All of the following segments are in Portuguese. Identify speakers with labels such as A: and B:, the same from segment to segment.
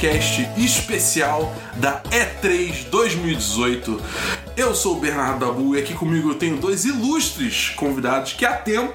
A: Nerdcast especial da E3 2018. Eu sou o Bernardo Dabu e aqui comigo eu tenho dois ilustres convidados que há tempo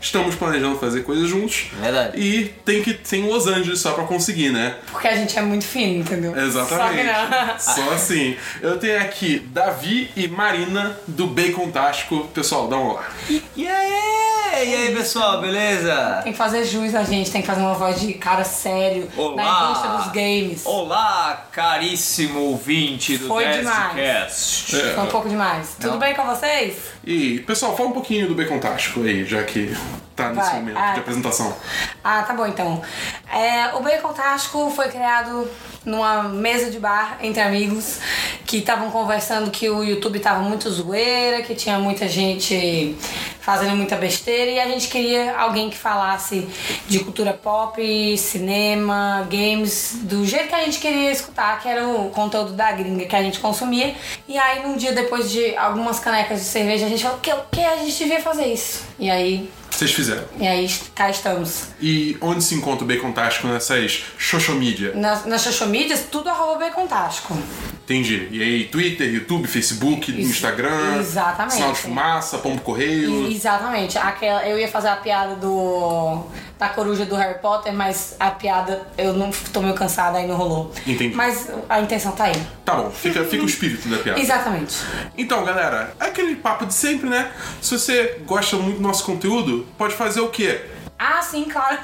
A: estamos planejando fazer coisas juntos.
B: Verdade.
A: E tem que ter em Los Angeles só pra conseguir, né?
C: Porque a gente é muito fino, entendeu?
A: Exatamente.
C: Só que não.
A: Só assim. Eu tenho aqui Davi e Marina do Bacon Tástico. Pessoal, dá um olá.
B: E aí? E aí, pessoal, beleza?
C: Tem que fazer jus a gente, tem que fazer uma voz de cara sério
B: Olá.
C: na indústria dos games.
B: Olá, caríssimo ouvinte do
C: Foi
B: Nerdcast.
A: É.
C: Foi um pouco demais. Tudo bem com vocês?
A: E, pessoal, fala um pouquinho do Bacon Tástico aí, já que tá nesse
C: Vai.
A: momento
C: Ah.
A: de apresentação.
C: Ah, tá bom então. É, o Bacon Tástico foi criado numa mesa de bar entre amigos que estavam conversando que o YouTube tava muito zoeira, que tinha muita gente fazendo muita besteira e a gente queria alguém que falasse de cultura pop, cinema, games, do jeito que a gente queria escutar, que era o conteúdo da gringa que a gente consumia. E aí, num dia depois de algumas canecas de cerveja, a gente falou que o que a gente devia fazer isso. E aí,
A: Vocês fizeram.
C: e aí cá estamos.
A: E onde se encontra o Bacon Tástico nessas social media?
C: Nas, nas social tudo arroba Bacontástico.
A: Entendi. E aí, Twitter, YouTube, Facebook,
C: Isso.
A: Instagram,
C: Exatamente.
A: sinal de fumaça, pombo correio.
C: Exatamente. Aquela, eu ia fazer a piada do da coruja do Harry Potter, mas a piada eu não tô meio cansada aí não rolou.
A: Entendi.
C: Mas a intenção tá aí.
A: Tá bom, fica, fica o espírito da piada.
C: Exatamente.
A: Então, galera, é aquele papo de sempre, né? Se você gosta muito do nosso conteúdo, pode fazer o quê?
C: Ah, sim, claro.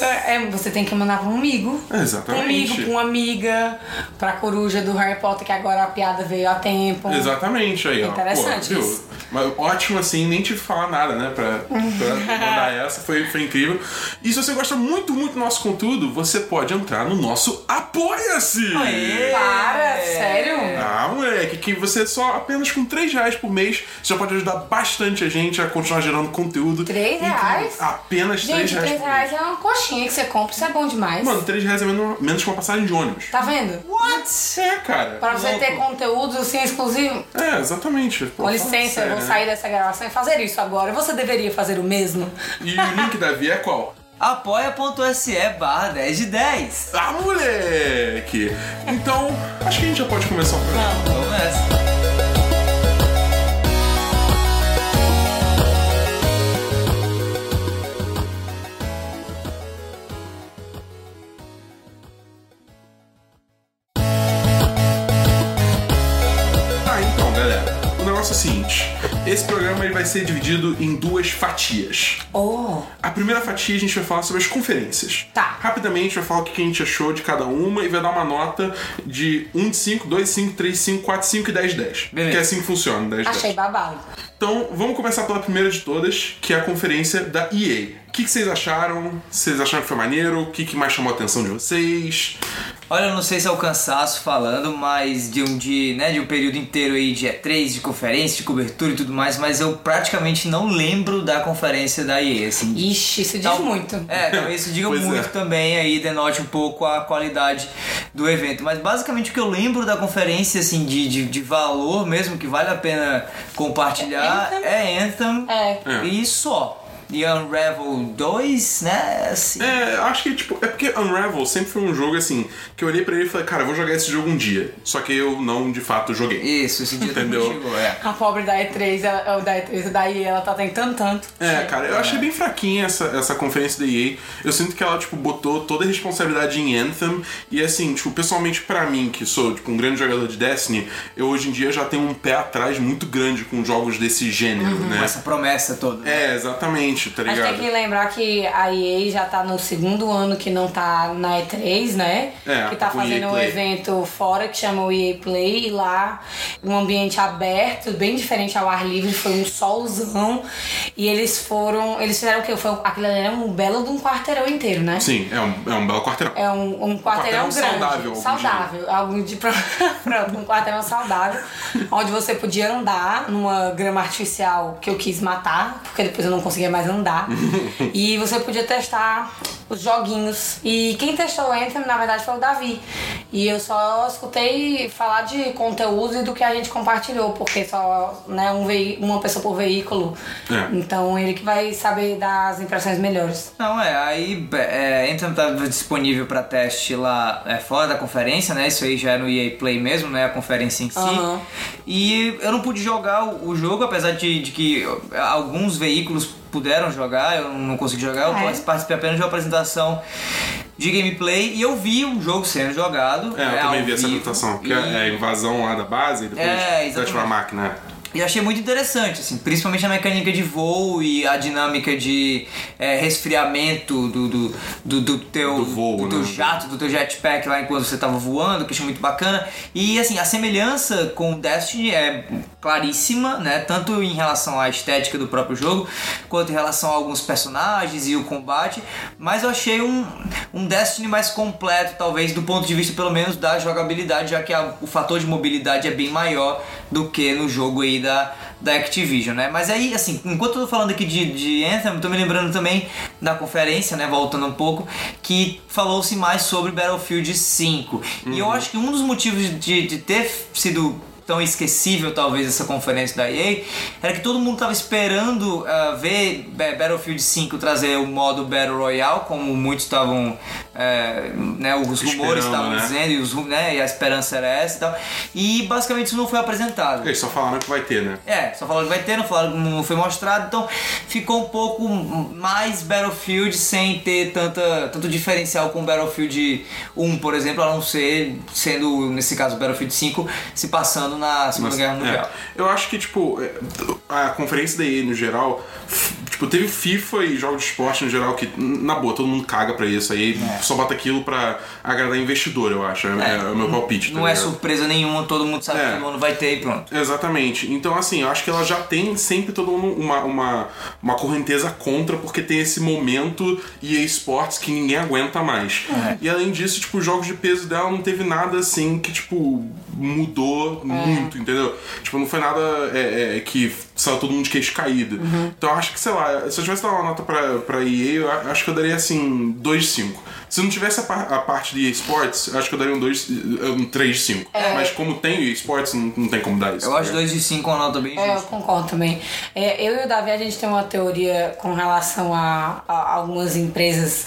C: É, você tem que mandar pra um amigo.
A: Exatamente.
C: Pra um amigo, pra uma amiga, pra coruja do Harry Potter, que agora a piada veio a tempo.
A: Exatamente aí, ó.
C: Interessante
A: Pô, viu? Mas ótimo assim, nem tive que falar nada, né? Pra, pra mandar essa, foi, foi incrível. E se você gosta muito, muito do nosso conteúdo, você pode entrar no nosso Apoia-se!
B: Aê!
C: Para, sério?
A: Ah, moleque, que você só apenas com 3 reais por mês já pode ajudar bastante a gente a continuar gerando conteúdo.
C: Três
A: incrível.
C: reais?
A: Apenas 3
C: Gente,
A: reais.
C: 3
A: por
C: reais é uma coxinha que você compra, isso é bom demais.
A: Mano, 3 reais é menos, menos que uma passagem de ônibus.
C: Tá vendo?
B: What?
A: É, cara.
C: Pra você ter conteúdo assim exclusivo.
A: É, exatamente. Pô,
C: Com licença,
A: sério,
C: eu vou
A: né?
C: sair dessa gravação e fazer isso agora. Você deveria fazer o mesmo.
A: E o link da Via é qual?
B: Apoia.se barra 10 de 10.
A: Ah, moleque! Então, acho que a gente já pode começar o programa.
B: Vamos nessa.
A: Negócio é o seguinte: esse programa ele vai ser dividido em duas fatias.
C: Oh,
A: A primeira fatia a gente vai falar sobre as conferências.
C: Tá.
A: Rapidamente vai falar o que a gente achou de cada uma e vai dar uma nota de 1 de 5, 2 de 5, 3 de 5, 4 de 5 e 10 de 10.
B: Beleza.
A: Que é assim que funciona, 10 de 10.
C: achei babado.
A: Então, vamos começar pela primeira de todas, que é a conferência da EA. O que, que vocês acharam? Vocês acharam que foi maneiro? O que, que mais chamou a atenção de vocês?
B: Olha, eu não sei se é o cansaço falando, mas de um dia, né, de um período inteiro aí de E3, de conferência, de cobertura e tudo mais, mas eu praticamente não lembro da conferência da EA, assim.
C: Ixi, isso diz
B: Tal-
C: muito.
B: É, talvez isso diga
A: Pois
B: muito
A: é.
B: também aí, denote um pouco a qualidade do evento. Mas basicamente o que eu lembro da conferência, assim, de, de, de valor mesmo, que vale a pena compartilhar,
C: Anthem.
B: é Anthem
C: É.
A: É.
B: e só. E Unravel 2, né? Assim,
A: É, acho que, tipo, é porque Unravel sempre foi um jogo assim, que eu olhei pra ele e falei, cara, eu vou jogar esse jogo um dia. Só que eu não, de fato, joguei.
B: Isso, esse dia
A: Entendeu?
B: também chegou, é.
C: A pobre da E3, ela, ou da E3, daí ela tá tentando tanto.
A: É, cara, eu achei bem fraquinha essa, essa conferência da EA. Eu sinto que ela, tipo, botou toda a responsabilidade em Anthem. E assim, tipo, pessoalmente pra mim, que sou, tipo, um grande jogador de Destiny, eu hoje em dia já tenho um pé atrás muito grande com jogos desse gênero,
B: Com
A: né?
B: essa promessa toda. né?
A: É, exatamente, tá
C: A gente
A: ligado?
C: tem que lembrar que a EA já tá no segundo ano que não tá na E3, né?
A: É,
C: que tá
A: EA
C: fazendo um evento fora que chama o EA Play e lá um ambiente aberto, bem diferente ao ar livre, foi um solzão. E eles foram. Eles fizeram o quê? Foi, aquilo ali era um belo de um quarteirão inteiro, né?
A: Sim, é um, é um belo quarteirão.
C: É um, um quarteirão,
A: quarteirão
C: grande.
A: saudável,
C: Saudável. Algum de pronto, um quarteirão saudável. onde você podia andar numa grama artificial que eu quis matar, porque depois eu não conseguia mais andar. e você podia testar os joguinhos. E quem testou o Anthem, na verdade, foi o Davi. E eu só escutei falar de conteúdo e do que a gente compartilhou, porque só né, um vei uma pessoa por veículo.
A: É.
C: Então ele que vai saber das impressões melhores.
B: Não, é, aí é, Anthem tá disponível pra teste lá é, fora da conferência, né? Isso aí já é no EA Play mesmo, né? A conferência em si.
C: Aham.
B: E eu não pude jogar o, o jogo, apesar de, de que alguns veículos puderam jogar, eu não consegui jogar, eu
C: É.
B: participei apenas de uma apresentação de gameplay e eu vi o jogo sendo jogado.
A: É, eu
B: né,
A: também vi essa
B: vivo.
A: apresentação, que
B: E-
A: é a invasão lá da base e depois
B: É, exatamente.
A: a máquina.
B: E achei muito interessante, assim, principalmente a mecânica de voo e a dinâmica de é, resfriamento do, do, do, do teu
A: Do voo,
B: do
A: né?
B: jato, do teu jetpack lá enquanto você tava voando, que achei muito bacana. E assim, a semelhança com o Destiny é claríssima, né? Tanto em relação à estética do próprio jogo, quanto em relação a alguns personagens e o combate. Mas eu achei um, um Destiny mais completo, talvez, do ponto de vista pelo menos da jogabilidade, já que a- o fator de mobilidade é bem maior do que no jogo aí da, da Activision, né? Mas aí, assim, enquanto eu tô falando aqui de, de Anthem, tô me lembrando também da conferência, né? Voltando um pouco, que falou-se mais sobre Battlefield 5. E eu acho que um dos motivos de, de ter sido tão esquecível talvez essa conferência da EA era que todo mundo tava esperando ah, ver Ba- Battlefield 5 trazer o modo Battle Royale, como muitos estavam, eh, né, os rumores estavam
A: né?
B: dizendo e, os, né, e a esperança era essa e tal. E basicamente isso não foi apresentado.
A: Eles só falaram que vai ter, né?
B: É, só falaram que vai ter, não falaram não foi mostrado, então ficou um pouco mais Battlefield sem ter tanta, tanto diferencial com Battlefield 1, por exemplo, a não ser sendo, nesse caso, Battlefield 5 se passando na Segunda
A: Mas,
B: Guerra
A: é,
B: Mundial.
A: eu acho que, tipo, é, a conferência da EA no geral, tipo, teve FIFA e jogos de esporte no geral que, na boa, todo mundo caga pra isso. Aí
B: É.
A: só bota aquilo pra agradar investidor, eu acho. É, é o meu palpite. tá
B: Não é surpresa nenhuma, todo mundo sabe
A: É.
B: que o ano vai ter e pronto.
A: Exatamente. Então, assim, eu acho que ela já tem sempre toda um- uma, uma, uma correnteza contra, porque tem esse momento EA Sports que ninguém aguenta mais. E além disso, tipo, os jogos de peso dela não teve nada assim que, tipo, mudou muito, entendeu? Tipo, não foi nada é, é, que saiu todo mundo de queixo caído. Então eu acho que, sei lá, se eu tivesse dado uma nota pra, pra EA, eu acho que eu daria assim, 2 de 5. Se não tivesse a, par- a parte de eu acho que eu daria um, 2, um 3 de 5. Mas como tem Sports, não, não tem como dar isso.
B: Eu acho
A: ligado?
B: 2 de 5 uma nota bem
C: É, eu
B: justa.
C: concordo também. É, eu e o Davi, a gente tem uma teoria com relação a, a algumas empresas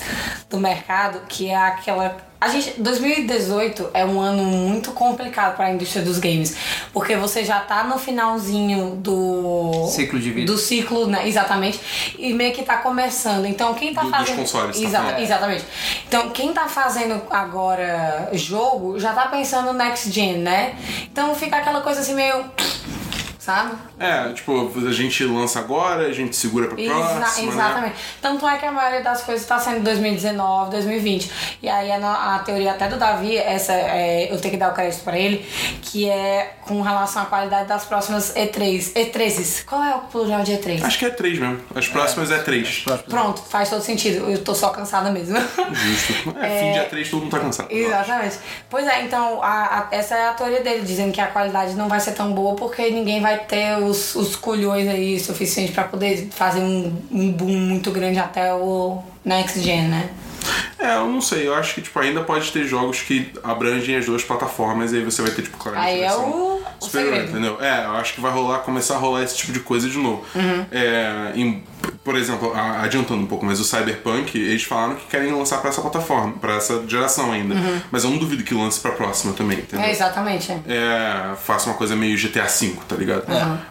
C: do mercado, que é aquela. A gente, 2018 é um ano muito complicado para a indústria dos games, porque você já tá no finalzinho do
B: Ciclo de vida.
C: do ciclo, né, exatamente, e meio que tá começando. Então quem tá
A: Do- dos
C: fazendo
A: consoles, tá
C: Exata-
A: falando.
C: exatamente. Então quem tá fazendo agora jogo já tá pensando no next gen, né? Então fica aquela coisa assim meio sabe?
A: É, tipo, a gente lança agora, a gente segura pra
C: Exa-
A: próxima, né?
C: exatamente. Tanto é que a maioria das coisas está sendo 2019, 2020. E aí a, teoria até do Davi, essa é, eu tenho que dar o crédito pra ele, que é com relação à qualidade das próximas E3. E3s. Qual é o plural de E3?
A: Acho que é três mesmo. As próximas é, três.
C: Pronto, faz todo sentido. Eu tô só cansada mesmo.
A: Justo. É, fim de E3 todo mundo tá cansado.
C: Exatamente. Pois é, então a- a- essa é a teoria dele, dizendo que a qualidade não vai ser tão boa porque ninguém vai ter os, os culhões aí suficiente pra poder fazer um, um boom muito grande até o next gen, né?
A: É, eu não sei. Eu acho que tipo, ainda pode ter jogos que abrangem as duas plataformas e aí você vai ter, tipo, claramente
C: Aí é
A: versão
C: o- o
A: superior,
C: segredo.
A: entendeu? É, eu acho que vai rolar, começar a rolar esse tipo de coisa de novo.
C: Uhum.
A: É, em- por exemplo, a- adiantando um pouco, mas o Cyberpunk, eles falaram que querem lançar pra essa plataforma, pra essa geração ainda. Mas eu não duvido que lance pra próxima também, entendeu?
C: Uhum. É, exatamente. é.
A: é, faça uma coisa meio GTA V, tá ligado?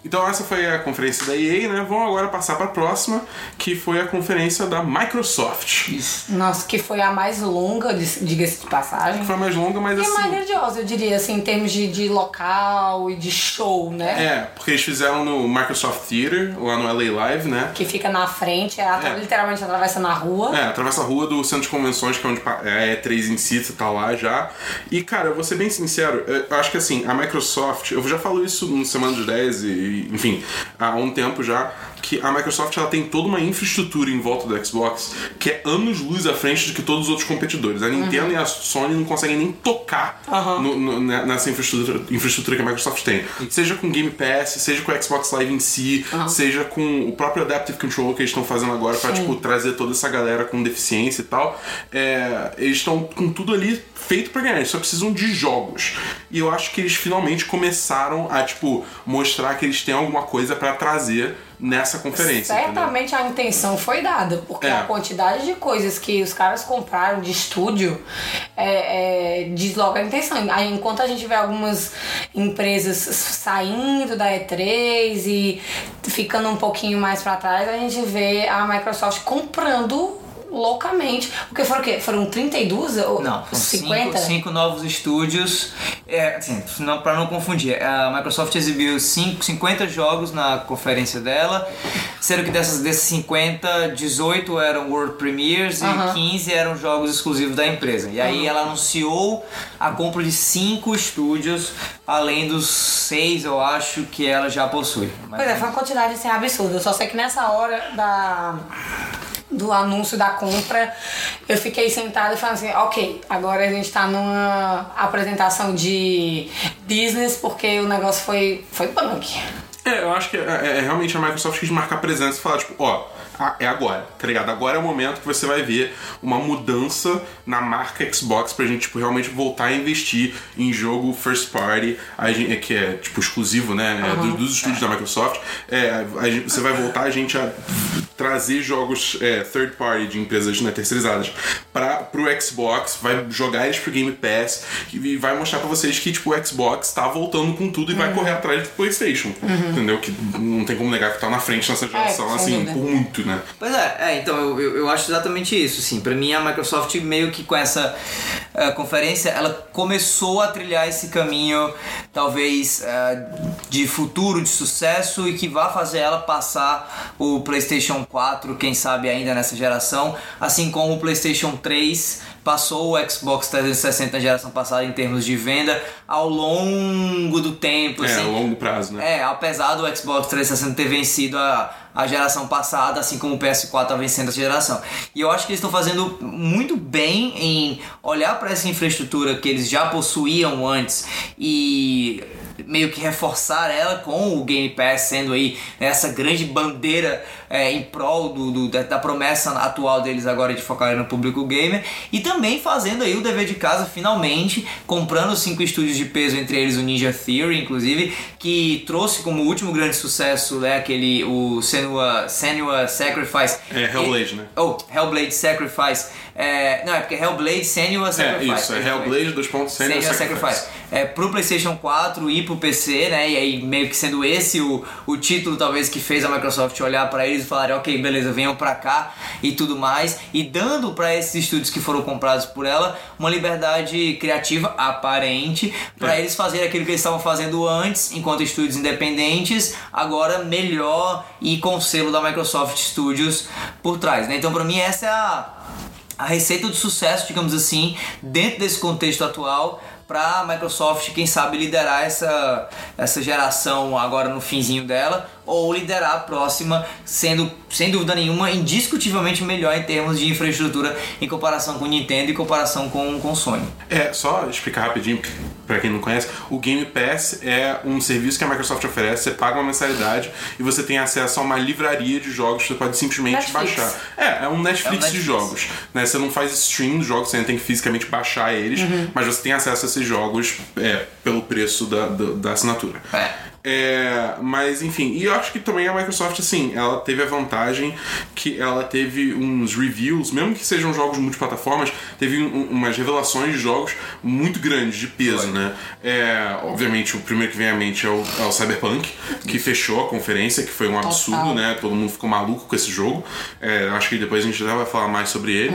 A: Então essa foi a conferência da EA, né? Vamos agora passar pra próxima, que foi a conferência da Microsoft.
B: Isso.
C: Nossa, que foi a mais longa, de- diga-se de passagem.
A: Foi mais longa, mas
C: E
A: assim.
C: mais grandiosa, eu diria, assim, em termos de, de local e de show, né?
A: É, porque eles fizeram no Microsoft Theater, lá no LA Live, né?
C: Que fica na frente, é, atra-
A: É.
C: literalmente atravessa na rua.
A: É, atravessa a rua do centro de convenções, que é onde é E3 em si, você tá lá já. E, cara, eu vou ser bem sincero, eu acho que assim, a Microsoft, eu já falo isso no Semana dos 10 e, enfim, há um tempo já. Que a Microsoft ela tem toda uma infraestrutura em volta do Xbox que é anos luz à frente do que todos os outros competidores. A Nintendo
C: Uhum.
A: e a Sony não conseguem nem tocar no- no- ne- nessa infraestrutura, infraestrutura que a Microsoft tem. Seja com Game Pass, seja com o Xbox Live em si, seja com o próprio Adaptive Control que eles estão fazendo agora
C: Sim.
A: tipo, trazer toda essa galera com deficiência e tal. É, eles estão com tudo ali feito pra ganhar, eles só precisam de jogos. E eu acho que eles finalmente começaram a, tipo, mostrar que eles têm alguma coisa pra trazer nessa conferência. entendeu?
C: Certamente a intenção foi dada, porque
A: É.
C: a quantidade de coisas que os caras compraram de estúdio é, é, diz logo a intenção. Aí, enquanto a gente vê algumas empresas saindo da E3 e ficando um pouquinho mais pra trás, a gente vê a Microsoft comprando loucamente. Porque foram o quê? Foram 32 ou
B: Não, são
C: 50?
B: cinco, cinco novos estúdios. É, assim, não, pra não confundir, a Microsoft exibiu cinco, 50 jogos na conferência dela, sendo que dessas, desses 50, 18 eram World Premiers
C: Aham.
B: e 15 eram jogos exclusivos da empresa. E aí ela anunciou a compra de cinco estúdios, além dos seis, eu acho, que ela já possui. Mas-
C: Pois é, foi uma quantidade assim, absurda. Eu só sei que nessa hora da, do anúncio da compra, eu fiquei sentada e falando assim, ok, agora a gente tá numa apresentação de business porque o negócio foi, foi punk.
A: É, eu acho que é, é- é realmente a Microsoft quis marcar presença e falar, tipo, ó, é agora, tá ligado? Agora é o momento que você vai ver uma mudança na marca Xbox pra gente, tipo, realmente voltar a investir em jogo first party, gente- que é, tipo, exclusivo, né, é, do- dos estúdios da Microsoft. É, gente- você vai voltar a gente a trazer jogos é, third party de empresas né, terceirizadas para pro Xbox, vai jogar eles pro Game Pass e vai mostrar pra vocês que, tipo, o Xbox tá voltando com tudo e vai correr atrás do PlayStation. Entendeu? Que não tem como negar que tá na frente nessa geração,
C: sem
A: assim, por muito, né?
B: Pois é, é, então eu, eu, eu acho exatamente isso, assim, pra mim a Microsoft meio que com essa eh, conferência, ela começou a trilhar esse caminho, talvez, eh, de futuro, de sucesso e que vá fazer ela passar o PlayStation 4, quem sabe ainda nessa geração, assim como o PlayStation 3 passou o Xbox 360 na geração passada em termos de venda ao longo do tempo,
A: É,
B: assim,
A: a longo prazo, né?
B: é, apesar do Xbox 360 ter vencido a, a geração passada, assim como o PS4 tá vencendo essa geração. E eu acho que eles estão fazendo muito bem em olhar para essa infraestrutura que eles já possuíam antes e meio que reforçar ela com o Game Pass sendo aí essa grande bandeira é, em prol do, do- da, promessa atual deles agora de focar no público gamer e também fazendo aí o dever de casa finalmente comprando cinco estúdios de peso entre eles o Ninja Theory inclusive que trouxe como último grande sucesso né, aquele o Senua, Senua Sacrifice
A: É, Hellblade, né?
B: Oh, Hellblade Sacrifice. É, não, é porque Hellblade Senua
A: É,
B: Sacrifice.
A: isso, é Hellblade 2.0
B: Senua Sacrifice. É, pro PlayStation 4 e pro PC, né? E aí meio que sendo esse o, o título talvez que fez a Microsoft olhar pra eles e falarem, ok, beleza, venham pra cá e tudo mais, e dando pra esses estúdios que foram comprados por ela uma liberdade criativa aparente pra
A: É.
B: eles fazerem aquilo que eles estavam fazendo antes, enquanto estúdios independentes, agora melhor e com o selo da Microsoft Studios por trás, né? Então pra mim essa é a a receita de sucesso, digamos assim, dentro desse contexto atual para a Microsoft, quem sabe liderar essa, essa geração agora no finzinho dela ou liderar a próxima, sendo sem dúvida nenhuma indiscutivelmente melhor em termos de infraestrutura em comparação com Nintendo e em comparação com com Sony.
A: É, só explicar rapidinho pra quem não conhece, o Game Pass é um serviço que a Microsoft oferece, você paga uma mensalidade e você tem acesso a uma livraria de jogos que você pode simplesmente
C: Netflix.
A: baixar. É, é um Netflix,
B: É um
A: de
B: Netflix.
A: jogos. Né? Você não faz stream dos jogos, você ainda tem que fisicamente baixar eles, mas você tem acesso a esses jogos é, pelo preço da, da, da assinatura.
B: É.
A: É, mas enfim, e eu acho que também a Microsoft, assim, ela teve a vantagem que ela teve uns reviews, mesmo que sejam jogos multiplataformas, teve um- umas revelações de jogos muito grandes, de peso,
B: Foi.
A: né? É, obviamente, o primeiro que vem à mente é o, é o Cyberpunk, que fechou a conferência, que foi um absurdo,
C: Total.
A: né? Todo mundo ficou maluco com esse jogo. É, acho que depois a gente já vai falar mais sobre ele.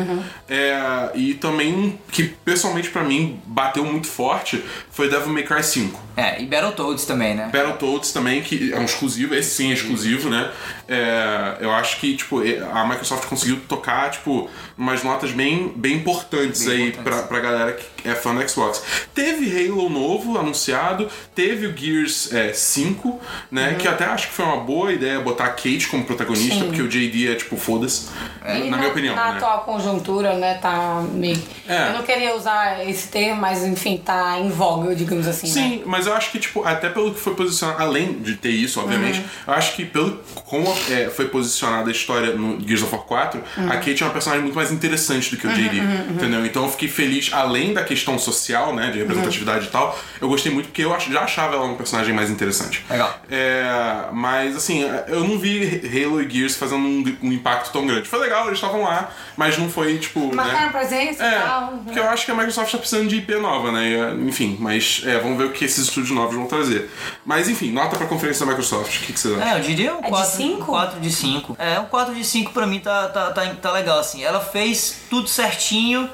A: É, e também um que, pessoalmente, pra mim, bateu muito forte foi Devil May Cry 5.
B: É, e Battletoads também, né?
A: Battletoads também, que é um exclusivo, esse sim é exclusivo, né? É, eu acho que, tipo, a Microsoft conseguiu tocar, tipo, umas notas bem, bem importantes
B: Bem
A: aí
B: importantes.
A: Pra, pra galera que é fã do Xbox. Teve Halo novo anunciado, teve o Gears é, 5, né? Que até acho que foi uma boa ideia botar a Kate como protagonista,
C: Sim.
A: porque o JD é, tipo, foda-se.
C: E
A: na minha opinião,
C: na
A: né?
C: atual conjuntura, né, tá meio...
A: É.
C: Eu não queria usar esse termo, mas enfim, tá em voga, digamos assim, né?
A: Sim, mas eu acho que, tipo, até pelo que foi posicionado, além de ter isso, obviamente, eu acho que pelo como é, foi posicionada a história no Gears of War 4, a Kate é uma personagem muito mais interessante do que o JD, entendeu? Então eu fiquei feliz, além da questão social, né, de representatividade e tal, eu gostei muito porque eu já achava ela um personagem mais interessante.
B: Legal.
A: É, mas, assim, eu não vi Halo e Gears fazendo um, um impacto tão grande. Foi legal, eles estavam lá, mas não foi, tipo,
C: Marcaram
A: né...
C: presença e
A: É,
C: tal.
A: porque eu acho que a Microsoft tá precisando de IP nova, né? E, é, Enfim, mas é, vamos ver o que esses estúdios novos vão trazer. Mas enfim, nota pra conferência da Microsoft. O que, que você acha?
B: É, eu diria um
C: de
B: 4,
C: cinco?
B: 4 de 5. É, um 4 de 5 pra mim tá, tá, tá, tá legal, assim. Ela fez tudo certinho,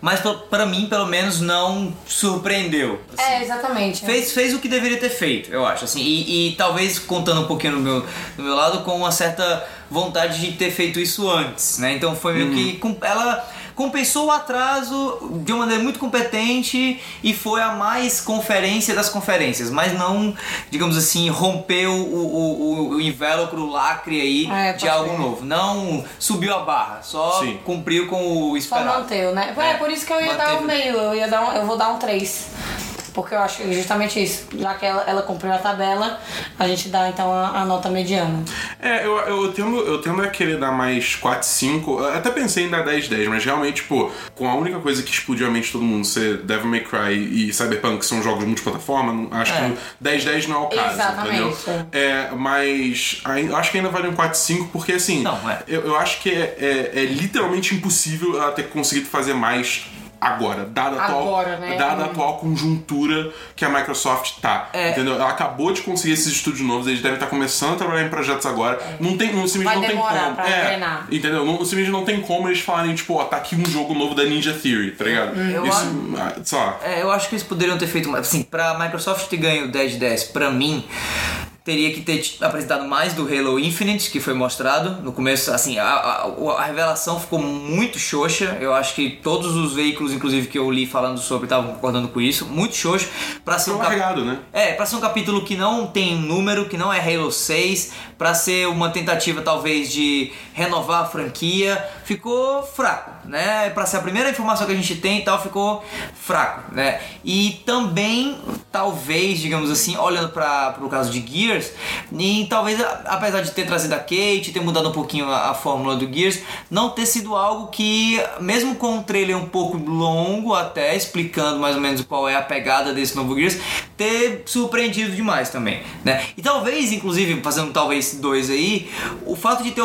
B: mas pra- mim, pelo menos, não surpreendeu. assim.
C: É, exatamente.
B: Fez, fez o que deveria ter feito, eu acho, assim, e, e talvez contando um pouquinho do meu, do meu lado com uma certa vontade de ter feito isso antes, né? Então foi meio que com- ela compensou o atraso de uma maneira muito competente e foi a mais conferência das conferências, mas não, digamos assim, rompeu o, o, o, o invólucro, o lacre aí
C: É,
B: de algo
C: crer.
B: novo. Não subiu a barra, só
A: Sim.
B: cumpriu com o
C: Só
B: esperado.
C: manteu, né? É,
B: É,
C: por isso que eu ia dar um
B: manteve.
C: meio, eu ia dar um, eu vou dar um 3. Porque eu acho que justamente isso. Já que ela, ela cumpriu a tabela, a gente dá então a, a nota mediana.
A: É, eu, eu, tendo, eu tendo a querer dar mais 4, 5. eu Até pensei em dar 10, 10, mas realmente, tipo, com a única coisa que explodiu a mente de todo mundo ser Devil May Cry e Cyberpunk, que são jogos multiplataforma, acho
B: É.
A: que 10, 10 não é o caso,
C: Exatamente.
A: entendeu? É, mas acho que ainda vale um 4, 5, porque assim,
B: Não, é.
A: eu, eu acho que é, é, é literalmente impossível ela ter conseguido fazer mais. Agora, dada a atual,
C: Agora, né?
A: dada a atual conjuntura que a Microsoft tá.
B: É.
A: Entendeu? Ela acabou de conseguir esses estúdios novos, eles devem estar começando a trabalhar em projetos agora. Não tem, não, simplesmente
C: Vai
A: não tem como.
C: pra
A: é, entendeu? Não, simplesmente não tem como eles falarem, tipo, ó, tá aqui um jogo novo da Ninja Theory, tá ligado?
B: Eu
A: Isso,
B: acho-
A: ah, lá.
B: É, eu acho que eles poderiam ter feito mais. Assim, pra Microsoft ter ganho o 10 de 10, pra mim, teria que ter t- apresentado mais do Halo Infinite, que foi mostrado no começo. Assim, a, a, a revelação ficou muito xoxa. Eu acho que todos os veículos, inclusive, que eu li falando sobre, estavam concordando com isso. Muito xoxo. Pra ser um cap-
A: né?
B: é, pra ser um capítulo que não tem número, que não é Halo 6, pra ser uma tentativa talvez de renovar a franquia, ficou fraco, né? Pra ser a primeira informação que a gente tem e tal, ficou fraco, né? E também, talvez, digamos assim, olhando para pro caso de Gears, e talvez, apesar de ter trazido a Kate, ter mudado um pouquinho a, a fórmula do Gears, não ter sido algo que, mesmo com um trailer um pouco longo até, explicando mais ou menos qual é a pegada desse novo Gears, ter surpreendido demais também, né? E talvez, inclusive, fazendo talvez dois aí, o fato de ter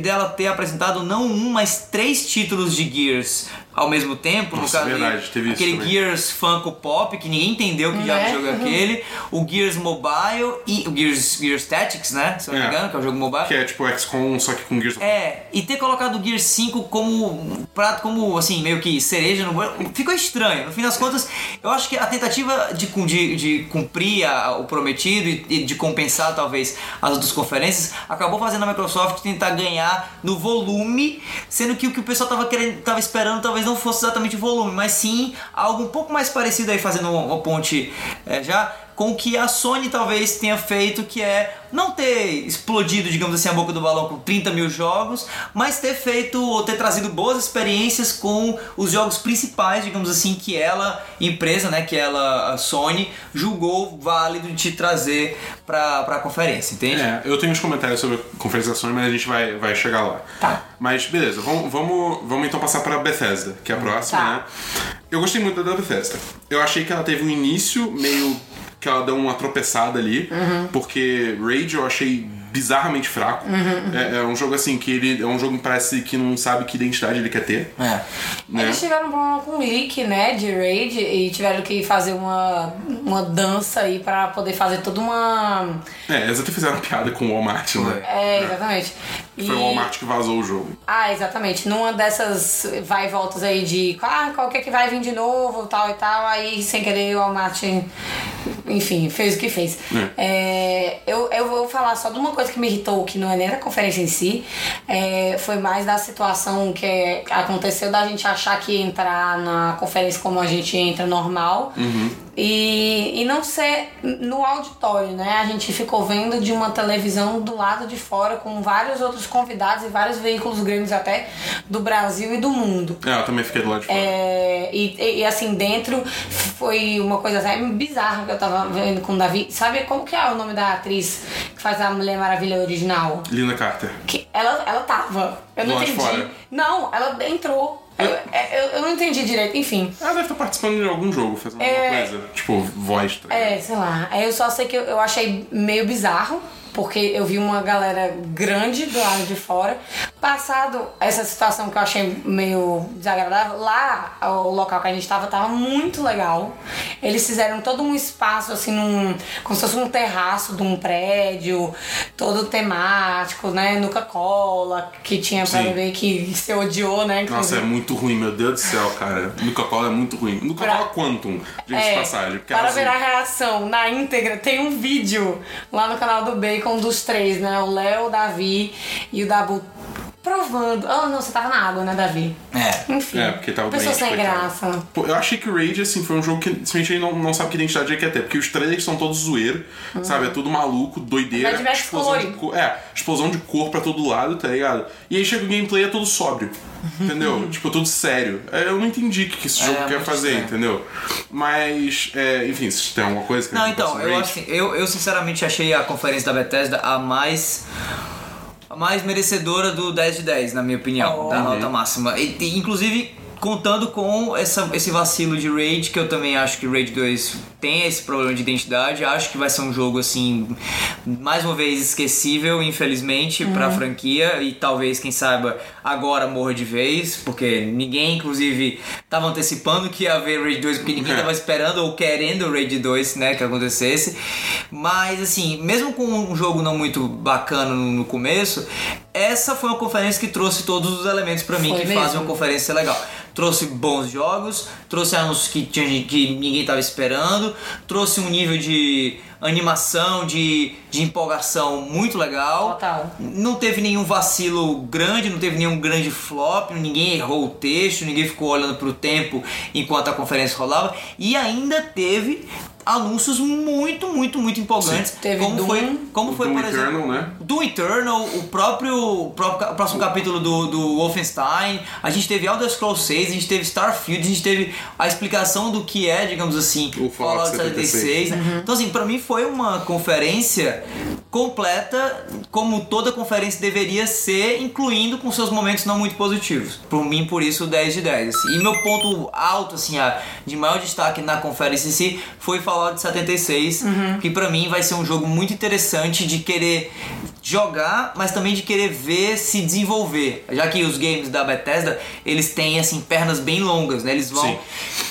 B: dela ter apresentado não um, mas três títulos de Gears ao mesmo tempo,
A: Nossa,
B: no caso
A: verdade, teve isso
B: aquele
A: também.
B: Gears Funko Pop, que ninguém entendeu que já
C: Né?
B: jogo é aquele, o Gears Mobile e o Gears, Gears Tactics, né? Se eu não me
A: É.
B: engano, que é o jogo mobile.
A: Que é tipo XCOM, só que com Gears.
B: É, e ter colocado o Gear 5 como um prato, como assim, meio que cereja no bolo, ficou estranho. No fim das contas, eu acho que a tentativa de, de, de cumprir a- o prometido e, e de compensar talvez as outras conferências acabou fazendo a Microsoft tentar ganhar no volume, sendo que o que o pessoal tava querendo, tava esperando talvez não fosse exatamente o volume, mas sim algo um pouco mais parecido aí, fazendo uma ponte é, já com o que a Sony talvez tenha feito, que é não ter explodido, digamos assim, a boca do balão com 30 mil jogos, mas ter feito ou ter trazido boas experiências com os jogos principais, digamos assim, que ela, empresa, né, que ela, a Sony, julgou válido de te trazer pra, pra conferência, entende?
A: É, eu tenho uns comentários sobre a conferência da Sony, mas a gente vai, vai chegar lá.
C: Tá.
A: Mas beleza, vamos, vamos, vamos então passar pra Bethesda, que é a próxima,
C: Tá.
A: né? Eu gostei muito da Bethesda. Eu achei que ela teve um início meio que ela deu uma tropeçada ali,
C: Uhum.
A: porque Rage eu achei bizarramente fraco.
C: Uhum.
A: É, é um jogo assim que ele é um jogo que parece que não sabe que identidade ele quer ter.
B: É.
A: Né?
C: Eles tiveram um problema com leak, né, de raid e tiveram que fazer uma, uma dança aí pra poder fazer toda uma.
A: É, eles até fizeram piada com o Walmart, né?
C: É, exatamente.
A: Que foi o
C: E-
A: Walmart que vazou o jogo.
C: Ah, exatamente. Numa dessas vai e voltas aí de ah, qual que é que vai vir de novo, tal e tal, aí sem querer o Walmart, enfim, fez o que fez. É, eu, eu vou falar só de uma coisa que me irritou, que não é nem da conferência em si, é, foi mais da situação que é- aconteceu da gente achar que entrar na conferência como a gente entra normal. E, e não ser no auditório, né? A gente ficou vendo de uma televisão do lado de fora com vários outros convidados e vários veículos grandes até do Brasil e do mundo.
A: É, eu também fiquei do lado de fora.
C: É, e, e, assim, dentro foi uma coisa até bizarra que eu tava vendo com o Davi. Sabe como que é o nome da atriz que faz a Mulher Maravilha original?
A: Linda Carter.
C: Que ela, ela tava. Eu
A: Do
C: não entendi.
A: fora.
C: Não, ela entrou. Eu, eu, eu não entendi direito, enfim.
A: Ela deve estar participando de algum jogo, fazendo alguma coisa. Tipo, voz. Tá?
C: É, sei lá. Aí eu só sei que eu, eu achei meio bizarro, porque eu vi uma galera grande do lado de fora. Passado essa situação que eu achei meio desagradável, lá o local que a gente tava tava muito legal. Eles fizeram todo um espaço, assim, num, como se fosse um terraço de um prédio, todo temático, né? Nuca-Cola, que tinha pra
A: Sim.
C: beber que você odiou, né?
A: Nossa,
C: inclusive.
A: é muito ruim, meu Deus do céu, cara. Nuka-Cola é muito ruim. Nuka-Cola
C: Pra-
A: Quantum, diga-se de passagem. é
C: para
A: azul.
C: ver a reação na íntegra, tem um vídeo lá no canal do Bacon dos três, né? O Léo, o Davi e o Dabu provando. Oh, não, você tava na água, né, Davi?
B: É.
C: Enfim.
A: É, porque tava
C: Pessoa
A: doente,
C: sem
A: coitado.
C: graça.
A: Pô, eu achei que o Rage, assim, foi um jogo que simplesmente ele não, não sabe que identidade é que é ter, porque os trailers são todos zoeiro, sabe? É tudo maluco, doideira,
C: Max
A: explosão de cor. É, explosão de cor pra todo lado, tá ligado? E aí chega o gameplay é todo sóbrio. Entendeu? tipo, tudo sério. É, Eu não entendi o que esse
B: É,
A: jogo quer
B: muito
A: fazer,
B: estranho.
A: entendeu? Mas, é, enfim, se tem alguma coisa que
B: Não,
A: a gente
B: então, eu, assim, eu, eu sinceramente achei a conferência da Bethesda a mais. A mais merecedora do 10 de 10, na minha opinião,
C: Oh.
B: da nota máxima. E, e, inclusive, contando com essa, esse vacilo de Raid, que eu também acho que Raid 2 tem esse problema de identidade, acho que vai ser um jogo, assim, mais uma vez esquecível, infelizmente, pra franquia, e talvez, quem saiba, agora morra de vez, porque ninguém, inclusive, tava antecipando que ia haver Raid 2, porque ninguém
A: É.
B: tava esperando ou querendo o Raid 2, né, que acontecesse. Mas assim, mesmo com um jogo não muito bacana no, no começo, essa foi uma conferência que trouxe todos os elementos pra mim
C: Foi
B: que
C: mesmo.
B: fazem uma conferência legal. Trouxe bons jogos, trouxe anúncios que, tinha, que ninguém tava esperando, trouxe um nível de animação, de, de empolgação muito legal.
C: Total.
B: Não teve nenhum vacilo grande, não teve nenhum grande flop, ninguém errou o texto, ninguém ficou olhando pro tempo enquanto a conferência rolava. E ainda teve anúncios muito, muito, muito empolgantes.
C: Sim. Teve
B: como
C: Doom.
B: foi, como foi
A: Doom
B: por exemplo,
A: Eternal, né?
B: do Eternal, o próprio, próprio- o próximo capítulo do, do Wolfenstein, a gente teve Elder Scrolls 6, a gente teve Starfield, a gente teve a explicação do que é, digamos assim,
A: O Fallout
B: 76. né? Então assim, pra mim foi uma conferência completa, como toda conferência deveria ser, incluindo com seus momentos não muito positivos. Por mim, por isso, 10 de 10. assim. E meu ponto alto, assim, de maior destaque na conferência em si, foi Fallout 76, que pra mim vai ser um jogo muito interessante de querer jogar, mas também de querer ver se desenvolver. Já que os games da Bethesda, eles têm assim pernas bem longas, né? Eles vão
A: Sim.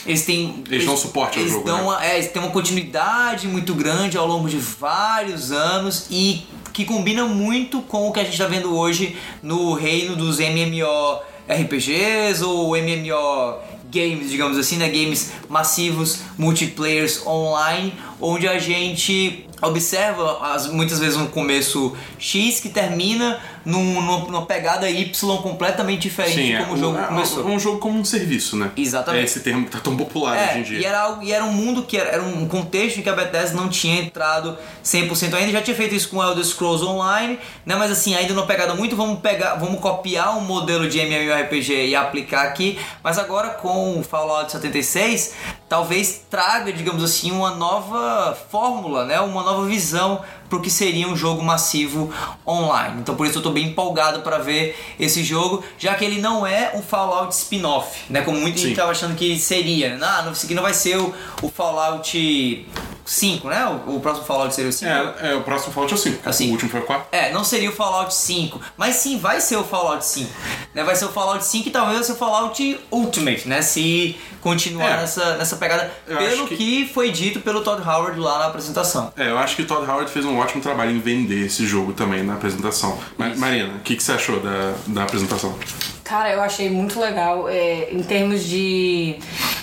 B: eles têm
A: Eles dão suporte ao
B: eles
A: jogo,
B: dão
A: né?
B: uma- é, eles têm uma continuidade muito grande ao longo de vários anos e que combina muito com o que a gente está vendo hoje no reino dos MMORPGs ou MMO games, digamos assim, né? Games massivos, multiplayers online, onde a gente observa as, muitas vezes um começo X que termina num, numa, pegada Y completamente diferente
A: Sim,
B: de
A: é,
B: como o jogo
A: é,
B: começou.
A: é um jogo como um serviço, né?
B: Exatamente.
A: É esse termo que tá tão popular
B: É,
A: hoje em dia.
B: e era, algo- e era um mundo que era, era um contexto em que a Bethesda não tinha entrado 100% ainda, já tinha feito isso com Elder Scrolls Online, né, mas assim, ainda não pegada muito, vamos pegar, vamos copiar um modelo de MMORPG e aplicar aqui, mas agora com o Fallout 76, talvez traga, digamos assim, uma nova fórmula, né, uma nova visão pro que seria um jogo massivo online. Então por isso eu tô bem empolgado para ver esse jogo, já que ele não é um Fallout spin-off, né, como muita gente tava achando que seria, né? Ah, não, isso aqui não vai ser o, o Fallout 5, né? O, o próximo Fallout seria o 5.
A: É, é, o próximo Fallout é o 5.
B: Assim.
A: O último foi o 4.
B: É, não seria o Fallout 5, mas sim, vai ser o Fallout 5. Né? Vai ser o Fallout 5 e talvez vai ser o Fallout Ultimate, né? Se continuar
A: É.
B: nessa, nessa pegada,
A: Eu
B: pelo que...
A: que-
B: foi dito pelo Todd Howard lá na apresentação.
A: É, eu acho que o Todd Howard fez um ótimo trabalho em vender esse jogo também na apresentação. Ma- Marina, o que, que você achou da, da apresentação?
C: Cara, eu achei muito legal. é, em termos de.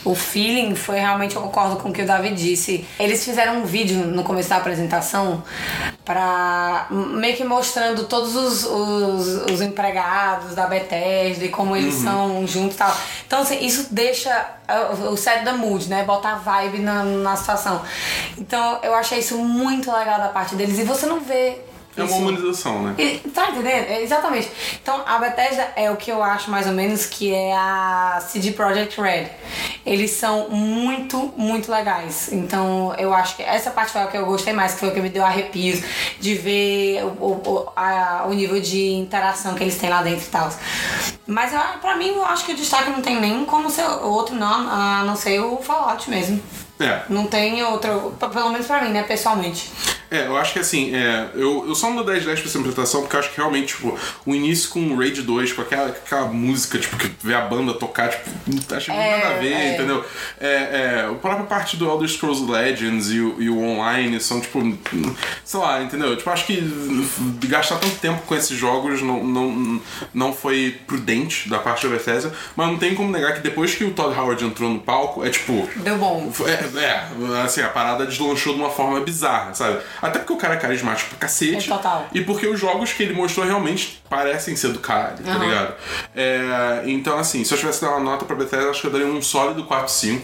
C: O feeling foi realmente, eu concordo com o que o David disse. Eles fizeram um vídeo no começo da apresentação pra meio que mostrando todos os, os, os empregados da Bethesda e como eles são juntos e tal. Então, assim, isso deixa uh, o set da mood, né? Botar vibe na, na situação. Então, eu achei isso muito legal da parte deles. E você não vê.
A: É uma humanização, né?
C: e- Tá entendendo? É, Exatamente. Então, a Bethesda é o que eu acho mais ou menos que é a CD Projekt Red. Eles são muito, muito legais. Então, eu acho que essa parte foi a que eu gostei mais, que foi o que me deu arrepios de ver o, o, a- o nível de interação que eles têm lá dentro e tal. Mas, pra mim, eu acho que o destaque não tem nem como ser outro, não, a não ser o Fallout mesmo.
A: É.
C: Não tem outro, pelo menos pra mim, né, pessoalmente.
A: É, eu acho que assim, é, eu, eu só não dou 10 10 pra essa apresentação porque eu acho que realmente, tipo, o início com o Raid 2, com aquela, aquela música, tipo, que vê a banda tocar, tipo, achei muito
C: É,
A: nada a ver,
C: é.
A: entendeu? É, é, a própria parte do Elder Scrolls Legends e o, e o online são, tipo, sei lá, entendeu? Tipo, acho que gastar tanto tempo com esses jogos não, não, não foi prudente da parte da Bethesda, mas não tem como negar que depois que o Todd Howard entrou no palco, é tipo,
C: Deu bom.
A: é, é, assim, a parada deslanchou de uma forma bizarra, sabe? Até porque o cara é carismático pra cacete.
C: É total.
A: E porque os jogos que ele mostrou realmente parecem ser do caralho, tá
C: Aham.
A: ligado? É, então, assim, se eu tivesse dado uma nota pra Bethesda, acho que eu daria um sólido 4-5,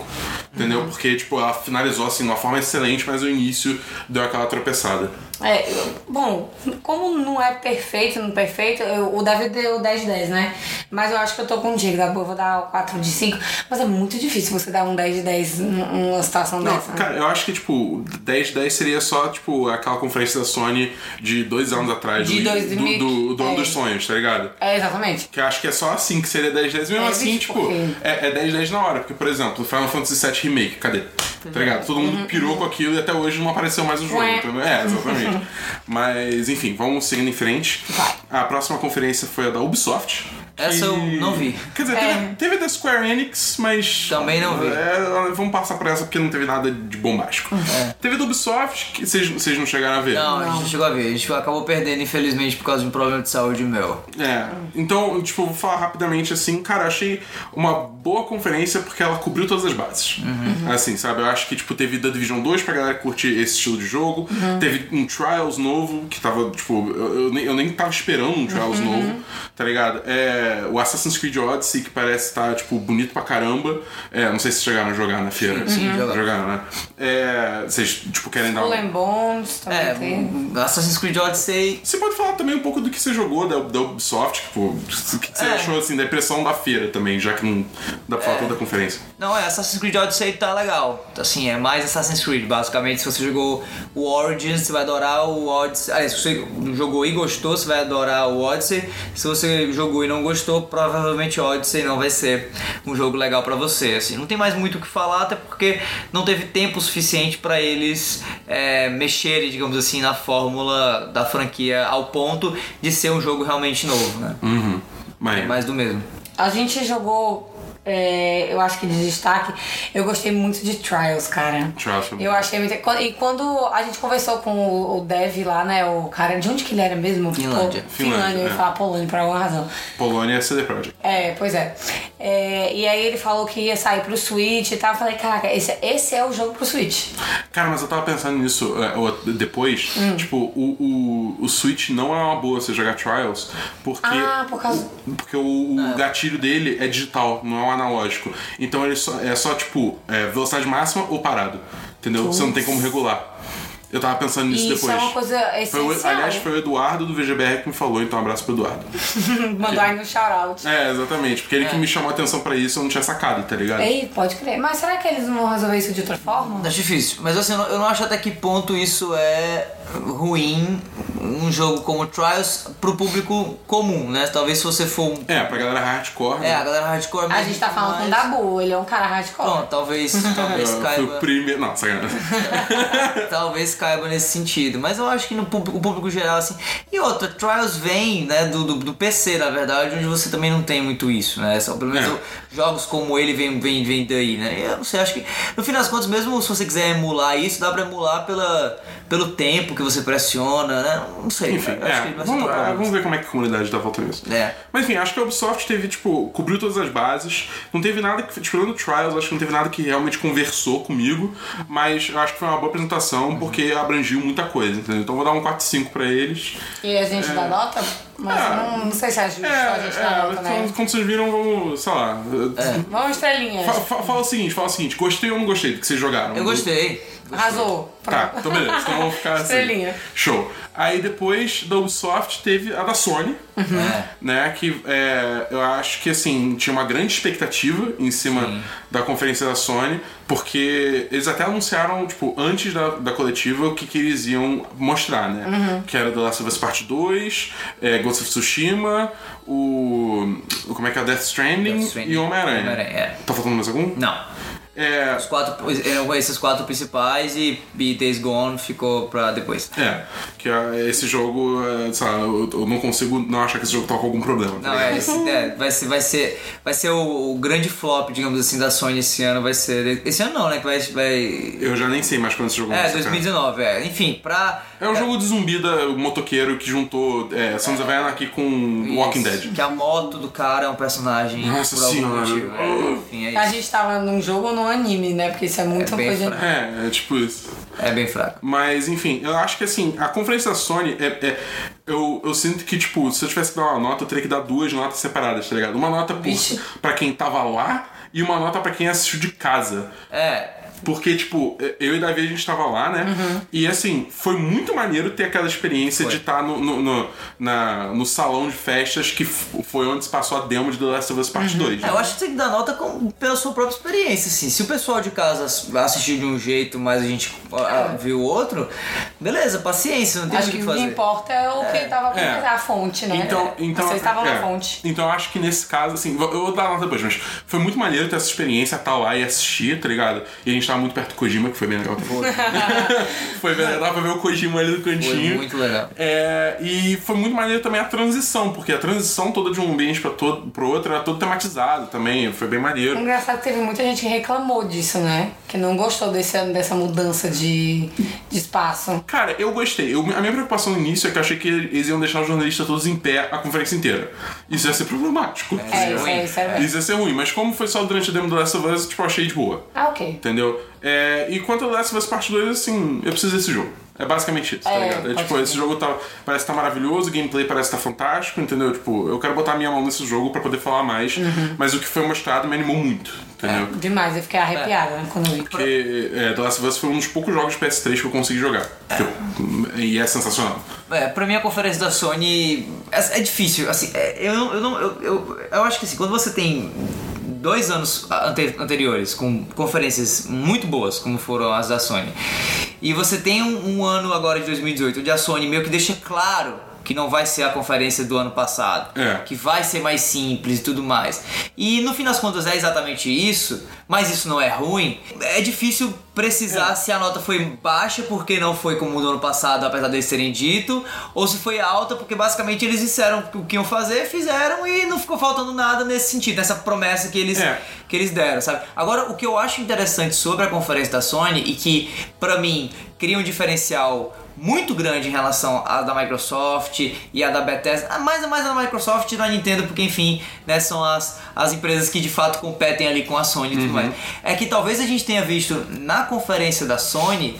A: entendeu?
C: Uhum.
A: Porque, tipo, ela finalizou, assim, de uma forma excelente, mas o início deu aquela tropeçada.
C: É, bom, como não é perfeito, não perfeito, eu, o David deu 10 de 10, né? Mas eu acho que eu tô contigo, da boa, eu vou dar 4 de 5. Mas é muito difícil você dar um 10 de 10 num- numa situação
A: Não,
C: dessa. né?
A: cara, eu acho que, tipo, 10 10 seria só, tipo, aquela conferência da Sony de dois anos atrás.
C: De
A: do,
C: 2000,
A: do, do, do ano
C: é.
A: dos sonhos, tá ligado?
C: É, exatamente.
A: Que eu acho que é só assim que seria 10 10 mesmo
C: É,
A: assim, tipo,
C: porque-
A: é, é 10 10 na hora. Porque, por exemplo, Final Fantasy VII Remake, cadê? Tá ligado? Todo mundo pirou com aquilo e até hoje não apareceu mais o jogo. Entendeu? É, exatamente. Mas, enfim, vamos seguindo em frente. A próxima conferência foi a da Ubisoft.
B: Essa eu não vi.
A: Quer dizer,
C: É.
A: teve, teve da Square Enix, mas.
B: Também não vi.
A: É, vamos passar por essa porque não teve nada de bombástico. Teve da Ubisoft, que vocês não chegaram a ver.
B: Não, a gente
C: Não.
B: não chegou a ver. A gente acabou perdendo, infelizmente, por causa de um problema de saúde meu.
A: É, então, tipo, vou falar rapidamente assim, cara, achei uma boa conferência porque ela cobriu todas as bases. Assim, sabe? Eu acho que, tipo, teve The Division 2 pra galera que curte esse estilo de jogo, teve um Trials novo, que tava, tipo, eu, eu nem, eu nem tava esperando um Trials novo, tá ligado? É, o Assassin's Creed Odyssey, que parece estar, tipo, bonito pra caramba. É, não sei se vocês chegaram a jogar na feira.
B: Sim, jogaram.
A: jogaram, né? É, vocês, tipo, querem dar um...
C: and Bones também
B: É,
C: tem.
B: Assassin's Creed Odyssey.
A: Você pode falar também um pouco do que você jogou da, da Ubisoft, tipo, o que você
B: É.
A: achou assim da impressão da feira também, já que não dá pra falar toda a conferência.
B: Não, é, Assassin's Creed Odyssey tá legal. Assim, é mais Assassin's Creed. Basicamente, se você jogou o Origins, você vai adorar o Odyssey. Aliás, se você jogou e gostou, você vai adorar o Odyssey. Se você jogou e não gostou, provavelmente o Odyssey não vai ser um jogo legal pra você. Assim, não tem mais muito o que falar, até porque não teve tempo suficiente pra eles é, mexerem, digamos assim, na fórmula da franquia ao ponto de ser um jogo realmente novo, né?
A: Uhum. Mas,
B: É mais do mesmo.
C: A gente jogou, é, eu acho que de destaque, eu gostei muito de Trials, cara.
A: Trials foi
C: Eu achei muito. E quando a gente conversou com o, o Dev lá, né? O cara, de onde que ele era mesmo?
B: Finlândia.
C: Pô, Finlândia, eu ia
A: Finlândia, é.
C: falar Polônia por alguma razão.
A: Polônia é CD Projekt.
C: É, pois é. É, E aí ele falou que ia sair pro Switch e tal. Eu falei, caraca, esse, esse é o jogo pro Switch.
A: Cara, mas eu tava pensando nisso é, depois.
C: Hum.
A: Tipo, o, o, o Switch não é uma boa você jogar Trials, porque.
C: Ah, por causa-
A: Porque o, o gatilho dele é digital, não é um analógico. Então ele só, é só, tipo, é, velocidade máxima ou parado. Entendeu? Você não tem como regular. Eu tava pensando nisso
C: isso
A: depois.
C: é uma coisa
A: Foi o-
C: essencial.
A: aliás, foi o Eduardo do VGBR que me falou, então um abraço pro Eduardo.
C: Mandou aí no shout-out.
A: É, exatamente. Porque ele que me chamou a atenção pra isso, eu não tinha sacado, tá ligado?
C: Ei, pode crer. Mas será que eles não vão resolver isso de outra forma?
B: Acho difícil, mas assim, eu não, eu não acho até que ponto isso é ruim um jogo como Trials pro público comum, né? Talvez se você for um.
A: É, pra galera hardcore.
B: É,
A: né?
B: a galera hardcore
C: A
B: mesmo
C: gente tá falando com o Dabu, ele é um cara hardcore.
B: Pronto, talvez, talvez caiba.
A: o primeiro. Não, sacanagem.
B: talvez caiba nesse sentido. Mas eu acho que no público, o público geral, assim. E outra, Trials vem, né, do, do, do PC, na verdade, onde você também não tem muito isso, né? Só, pelo menos
A: É.
B: o- jogos como ele vem, vem, vem daí, né? E eu não sei, acho que no fim das contas, mesmo se você quiser emular isso, dá pra emular pela, pelo tempo que você pressiona, né? Não sei.
A: Enfim, é, vamos, é, vamos ver como é que a comunidade tá voltando nisso.
B: É.
A: Mas enfim, acho que a Ubisoft teve, tipo, cobriu todas as bases. Não teve nada que. Tipo, no Trials, acho que não teve nada que realmente conversou comigo. Mas eu acho que foi uma boa apresentação porque abrangiu muita coisa, entendeu? Então vou dar um 4-5 pra eles.
C: E a gente dá nota, mas
A: É.
C: não, não sei se é justo
A: É,
C: a gente
A: é, como vocês viram, vamos, sei lá.
C: Vamos estrelinhas.
A: Fa- fa- Fala o seguinte, fala o seguinte, gostei ou não gostei do que vocês jogaram?
B: Eu gostei.
C: Arrasou.
A: Tá, então beleza, então vamos ficar assim.
C: Estrelinha.
A: Show. Aí depois da Ubisoft teve a da Sony,
B: É.
A: né? Que é, eu acho que assim, tinha uma grande expectativa em cima da conferência da Sony, porque eles até anunciaram, tipo, antes da, da coletiva o que, que eles iam mostrar, né? Que era The Last of Us Part 2, é, Ghost of Tsushima, o. o- Como é que é? Death Stranding,
B: Death Stranding.
A: e Homem-Aranha.
B: Homem-Aranha, é.
A: Tá faltando mais algum?
B: Não.
A: É.
B: Os quatro, eram esses quatro principais e, e Days Gone ficou pra depois.
A: É, que é, esse jogo, é, lá, eu, eu não consigo não achar que esse jogo tá com algum problema. tá
B: Não, é, esse- é, vai ser, vai ser, vai ser o, o grande flop, digamos assim, da Sony esse ano. Vai ser. Esse ano não, né? Que vai. vai
A: Eu já nem sei mais quando esse jogo vai
B: é,
A: sacar.
B: 2019, é. Enfim, pra.
A: É um jogo de zumbi da motoqueiro que juntou é, Sons of Anarchy com Walking
B: Isso,
A: Dead.
B: Que a moto do cara é um personagem
A: Nossa
B: por algum
A: senhora.
B: motivo. É, enfim, é
C: A
B: isso.
C: gente tava num jogo ou num anime, né? Porque isso é muita
B: É bem
C: coisa.
B: fraco.
A: É, é tipo isso.
B: É bem fraco.
A: Mas, enfim, eu acho que assim, a conferência da Sony é. é- eu, eu sinto que, tipo, se eu tivesse que dar uma nota, eu teria que dar duas notas separadas, tá ligado? Uma nota por, pra quem tava lá e uma nota pra quem assistiu de casa.
B: É.
A: Porque, tipo, eu e Davi a gente tava lá, né? E assim, foi muito maneiro ter aquela experiência
B: Foi.
A: de estar no, no, no, na, no salão de festas que foi onde se passou a demo de The Last of Us Part 2.
B: É, eu acho que tem que dar nota com- pela sua própria experiência, assim. Se o pessoal de casa ass- assistiu de um jeito, mas a gente ó, viu outro, beleza, paciência, não tem
C: Acho que
B: o
C: o
B: que
C: que
B: fazer.
C: importa é o que tava com
A: É.
C: a fonte, né?
A: Então, então,
C: Vocês estavam
A: é.
C: na fonte.
A: Então eu acho que nesse caso, assim, eu vou dar a nota depois, mas foi muito maneiro ter essa experiência, estar lá e assistir, tá ligado? E a gente tava muito perto do Kojima, que foi bem legal também. foi bem legal, dá pra ver o Kojima ali no
B: Foi
A: cantinho.
B: muito legal.
A: É, e foi muito maneiro também a transição, porque a transição toda de um ambiente pra todo, pro outro era todo tematizado também, foi bem maneiro.
C: Engraçado que teve muita gente que reclamou disso, né? Que não gostou desse, dessa mudança de, de espaço.
A: Cara, eu gostei. Eu- a minha preocupação no início é que eu achei que eles iam deixar os jornalistas todos em pé a conferência inteira. Isso ia ser problemático.
C: É, isso é, isso é.
A: Isso ia ser ruim, mas como foi só durante a demo do Last of Us, tipo, eu achei de boa.
C: Ah, ok.
A: Entendeu? É, e quanto ao Last of Us Part 2, assim, eu preciso desse jogo. É basicamente isso, tá
C: É,
A: ligado? É, tipo,
C: ser.
A: esse jogo tá, parece que tá maravilhoso, o gameplay parece que tá fantástico, entendeu? Tipo, eu quero botar minha mão nesse jogo pra poder falar mais,
C: Uhum.
A: mas o que foi mostrado me animou muito, entendeu?
C: Demais, eu fiquei arrepiada quando eu vi.
A: Porque é, The Last of Us foi um dos poucos jogos de PS3 que eu consegui jogar. Que eu- e é sensacional.
B: É, pra mim a conferência da Sony é, é difícil, assim, é, eu não, eu, não eu, eu, eu acho que assim, quando você tem dois anos ante- anteriores com conferências muito boas, como foram as da Sony, e você tem um, um ano agora de 2018 onde a Sony meio que deixa claro que não vai ser a conferência do ano passado,
A: É.
B: que vai ser mais simples e tudo mais. E no fim das contas é exatamente isso, mas isso não é ruim. É difícil precisar se a nota foi baixa porque não foi como no ano passado, apesar deles terem dito, ou se foi alta porque basicamente eles disseram o que iam fazer, fizeram e não ficou faltando nada nesse sentido, nessa promessa que eles,
A: É.
B: que eles deram, sabe? Agora, o que eu acho interessante sobre a conferência da Sony e que, pra mim, cria um diferencial muito grande em relação à da Microsoft e à da Bethesda, ah, mais mais a da Microsoft e da Nintendo, porque enfim, né, são as, as empresas que de fato competem ali com a Sony e tudo mais. É que talvez a gente tenha visto na conferência da Sony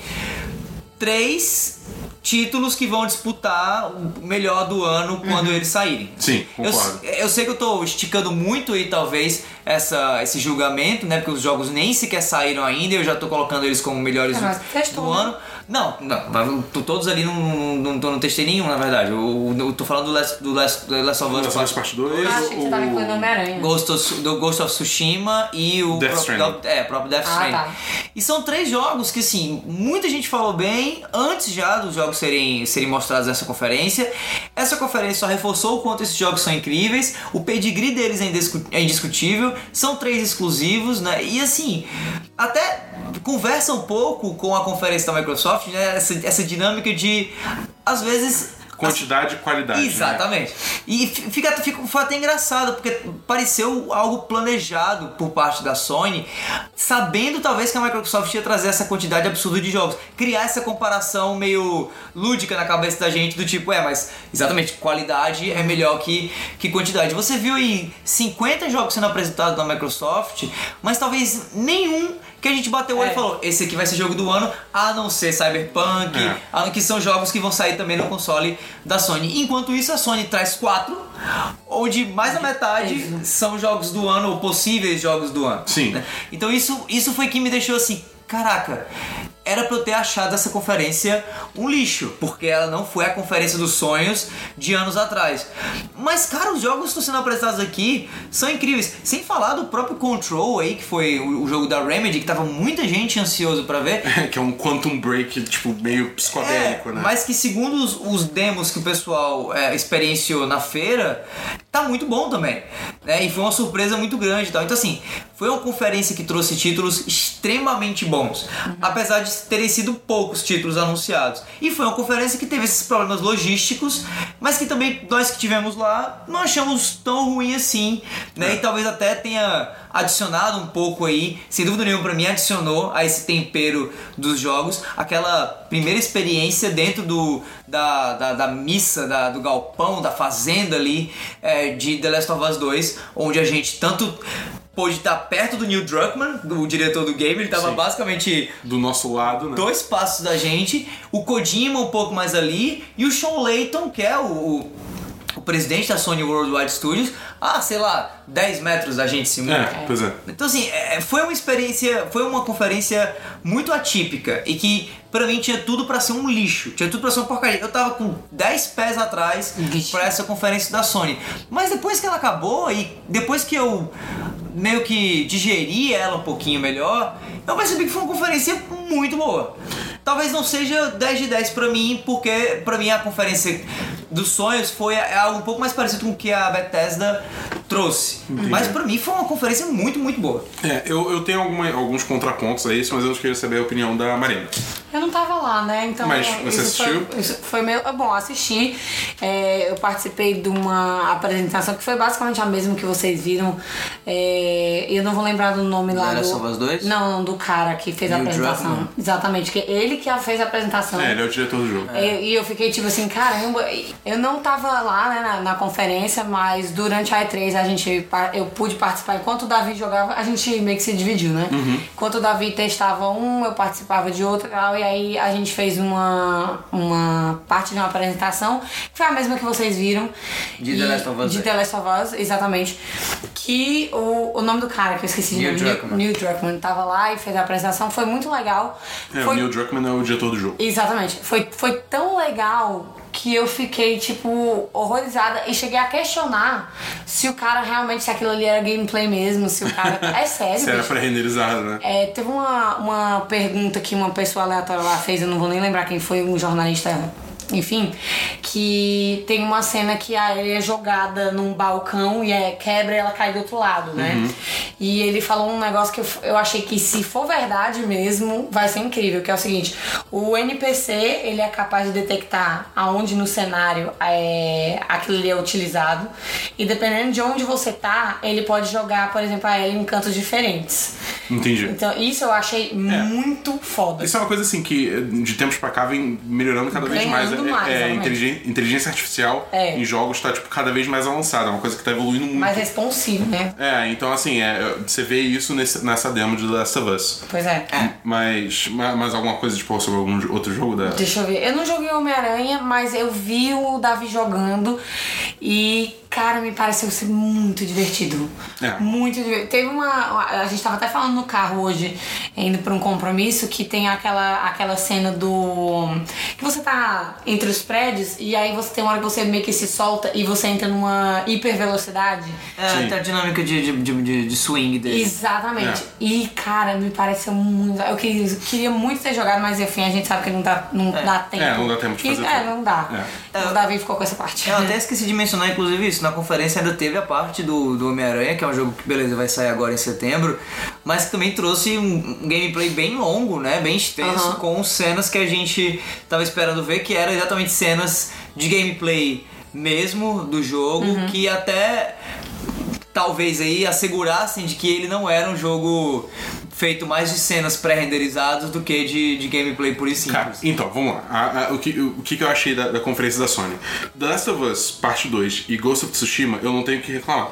B: três títulos que vão disputar o melhor do ano quando eles saírem.
A: Sim,
B: Eu,
A: concordo.
B: eu sei que eu tô esticando muito aí, talvez, essa, esse julgamento, né? Porque os jogos nem sequer saíram ainda e eu já tô colocando eles como melhores
C: É,
B: do,
C: mas testou,
B: do
C: né?
B: ano. Não, não, tô- todos ali não, não, não, não testei nenhum, na verdade. Eu, eu tô falando do Last, do Last, do Last of Us
A: Last of Us Parte 2,
C: Ah, achei que você tava incluindo
A: o...
C: Homem-Aranha.
B: Ghost of, do Ghost of Tsushima e o
A: Death
B: próprio, é, próprio Death
C: Ah,
B: Stranding.
C: tá.
B: E são três jogos que, assim, muita gente falou bem antes já dos jogos serem, serem mostrados nessa conferência. Essa conferência só reforçou o quanto esses jogos são incríveis. O pedigree deles é, indiscu- é indiscutível. São três exclusivos, né? E, assim, até conversa um pouco com a conferência da Microsoft, né? Essa, essa dinâmica de, às vezes,
A: Quantidade e qualidade. né?
B: Exatamente. E fi- fica, fica, foi até engraçado, porque pareceu algo planejado por parte da Sony, sabendo talvez que a Microsoft ia trazer essa quantidade absurda de jogos. Criar essa comparação meio lúdica na cabeça da gente, do tipo, é, mas exatamente, qualidade é melhor que, que quantidade. Você viu aí 50 jogos sendo apresentados na Microsoft, mas talvez nenhum que a gente bateu o olho
C: É.
B: e falou, esse aqui vai ser jogo do ano, a não ser Cyberpunk,
A: É.
B: a- que são jogos que vão sair também no console da Sony. Enquanto isso, a Sony traz quatro, onde mais da metade são jogos do ano, ou possíveis jogos do ano.
A: Sim.
B: né? Então isso, isso foi que me deixou assim, caraca, era pra eu ter achado essa conferência um lixo, porque ela não foi a conferência dos sonhos de anos atrás. Mas, cara, os jogos que estão sendo apresentados aqui são incríveis. Sem falar do próprio Control aí, que foi o, jogo da Remedy, que tava muita gente ansioso pra ver.
A: que é um Quantum Break, tipo, meio psicodélico,
B: É,
A: né?
B: Mas que segundo os, os demos que o pessoal é, experienciou na feira, tá muito bom também. Né? E foi uma surpresa muito grande e tal. Então, assim, foi uma conferência que trouxe títulos extremamente bons. Apesar de terem sido poucos títulos anunciados. E foi uma conferência que teve esses problemas logísticos, mas que também nós que tivemos lá não achamos tão ruim assim. Né? E talvez até tenha adicionado um pouco aí, sem dúvida nenhuma pra mim adicionou a esse tempero dos jogos, aquela primeira experiência dentro do da, da, da missa, da, do galpão, da fazenda ali é, de The Last of Us 2, onde a gente tanto pôde estar perto do Neil Druckmann, do diretor do game, ele tava
A: Sim.
B: basicamente
A: Do nosso lado, né?
B: dois passos da gente, o Kojima um pouco mais ali e o Sean Layton, que é o, o, o presidente da Sony Worldwide Studios, ah, sei lá, 10 metros da gente se
A: É, pois é.
B: então assim, é, foi uma experiência, foi uma conferência muito atípica e que pra mim tinha tudo pra ser um lixo, tinha tudo pra ser uma porcaria. Eu tava com 10 pés atrás
C: Vixe.
B: pra essa conferência da Sony. Mas depois que ela acabou e depois que eu meio que digeri ela um pouquinho melhor, eu percebi que foi uma conferência muito boa. Talvez não seja 10 de 10 pra mim, porque pra mim a conferência dos sonhos foi algo um pouco mais parecido com o que a Bethesda trouxe. Mas pra mim foi uma conferência muito, muito boa.
A: É, eu, eu tenho alguma- alguns contrapontos a isso, mas eu queria saber a opinião da Marina.
C: Eu não tava lá, né? Então.
A: Mas você
C: isso
A: assistiu?
C: Foi, isso foi meio. Bom, assisti. É, eu participei de uma apresentação que foi basicamente a mesma que vocês viram. É, eu não vou lembrar do nome lá.
B: The Last
C: do,
B: of Us 2?
C: Não, não, do cara que fez a apresentação.
B: Druckmann.
C: Exatamente, que ele que fez a apresentação.
A: É, ele é o diretor do jogo.
C: É, E eu fiquei tipo assim, caramba, eu não tava lá né, na, na conferência, mas durante a E3 a gente, eu pude participar. Enquanto o Davi jogava, a gente meio que se dividiu, né? Enquanto o Davi testava um, eu participava de outro e tal, e aí a gente fez uma, uma parte de uma apresentação, que foi a mesma que vocês viram.
B: De
C: E-
B: The Last of Us,
C: De. The Last of Us, exatamente. Que o, o nome do cara, que eu esqueci
B: Neil
C: de nome,
B: Druckmann.
C: Neil Druckmann, tava lá e fez a apresentação, foi muito legal.
A: É,
C: foi
A: o Neil Druckmann é o diretor do jogo.
C: Exatamente. Foi, foi tão legal que eu fiquei, tipo, horrorizada e cheguei a questionar se o cara realmente, se aquilo ali era gameplay mesmo, se o cara. É sério,
A: Se era
C: bicho.
A: pré-renderizado, né?
C: É, teve uma, uma pergunta que uma pessoa aleatória lá fez, eu não vou nem lembrar quem foi, um jornalista, enfim, que tem uma cena que a Ellie é jogada num balcão e é, quebra e ela cai do outro lado, né? E ele falou um negócio que eu, eu achei que se for verdade mesmo, vai ser incrível, que é o seguinte, o NPC, ele é capaz de detectar aonde no cenário é, aquilo ali é utilizado e dependendo de onde você tá, ele pode jogar, por exemplo, a Ellie em cantos diferentes.
A: Entendi.
C: Então, isso eu achei muito foda.
A: Isso é uma coisa assim que de tempos pra cá vem melhorando cada vez mais.
C: Ganhando
A: É-
C: mais,
A: é, inteligência, inteligência artificial
C: É.
A: em jogos tá tipo, cada vez mais avançada, é uma coisa que tá evoluindo muito.
C: Mais responsivo, né?
A: É, então assim, é, você vê isso nesse- nessa demo de The Last of Us.
C: Pois é.
A: Mas, ma- mais alguma coisa tipo, sobre algum outro jogo da.
C: Deixa eu ver. Eu não joguei Homem-Aranha, mas eu vi o Davi jogando e cara, me pareceu ser muito divertido.
A: É.
C: Muito divertido. Teve uma. A gente tava até falando no carro hoje, indo pra um compromisso, que tem aquela, aquela cena do. que você tá entre os prédios e aí você tem uma hora que você meio que se solta e você entra numa hipervelocidade.
B: É,
A: Sim.
B: a dinâmica de, de, de, de- de swing dele.
C: Exatamente.
A: É.
C: E, cara, me pareceu muito. Eu queria, queria muito ter jogado, mas enfim, a gente sabe que não dá, não dá tempo.
A: É, não dá tempo de
C: E-
A: fazer
C: É,
A: tudo.
C: não dá.
B: É.
C: O Davi ficou com essa parte.
B: Eu até esqueci de mencionar, inclusive, isso. Na conferência ainda teve a parte do, do Homem-Aranha, que é um jogo que, beleza, vai sair agora em setembro, mas que também trouxe um, gameplay bem longo, né? Bem extenso,
C: Aham.
B: com cenas que a gente tava esperando ver, que eram exatamente cenas de gameplay mesmo do jogo,
C: Uhum.
B: que até talvez aí assegurassem de que ele não era um jogo feito mais de cenas pré-renderizadas do que de, de gameplay puro e
A: Cara, então, vamos lá. A- a- o, que, o que eu achei da, da conferência da Sony? The Last of Us Parte 2 e Ghost of Tsushima, eu não tenho o que reclamar.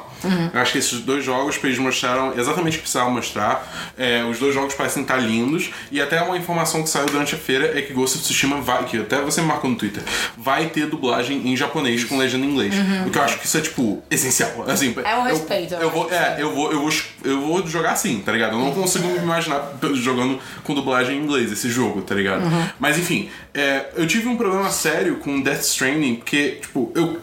A: Eu acho que esses dois jogos, eles mostraram exatamente o que precisavam mostrar. É, os dois jogos parecem estar lindos. E até uma informação que saiu durante a feira é que Ghost of Tsushima vai, que até você me marcou no Twitter, vai ter dublagem em japonês com legenda em inglês. O que eu acho que isso é, tipo, essencial. Assim,
C: É um respeito, eu
A: Eu, vou, é, eu vou, eu vou, eu vou jogar assim, tá ligado? Eu não consigo me imaginar jogando com dublagem em inglês esse jogo, tá ligado? Mas enfim, é, eu tive um problema sério com Death Stranding, porque, tipo, eu.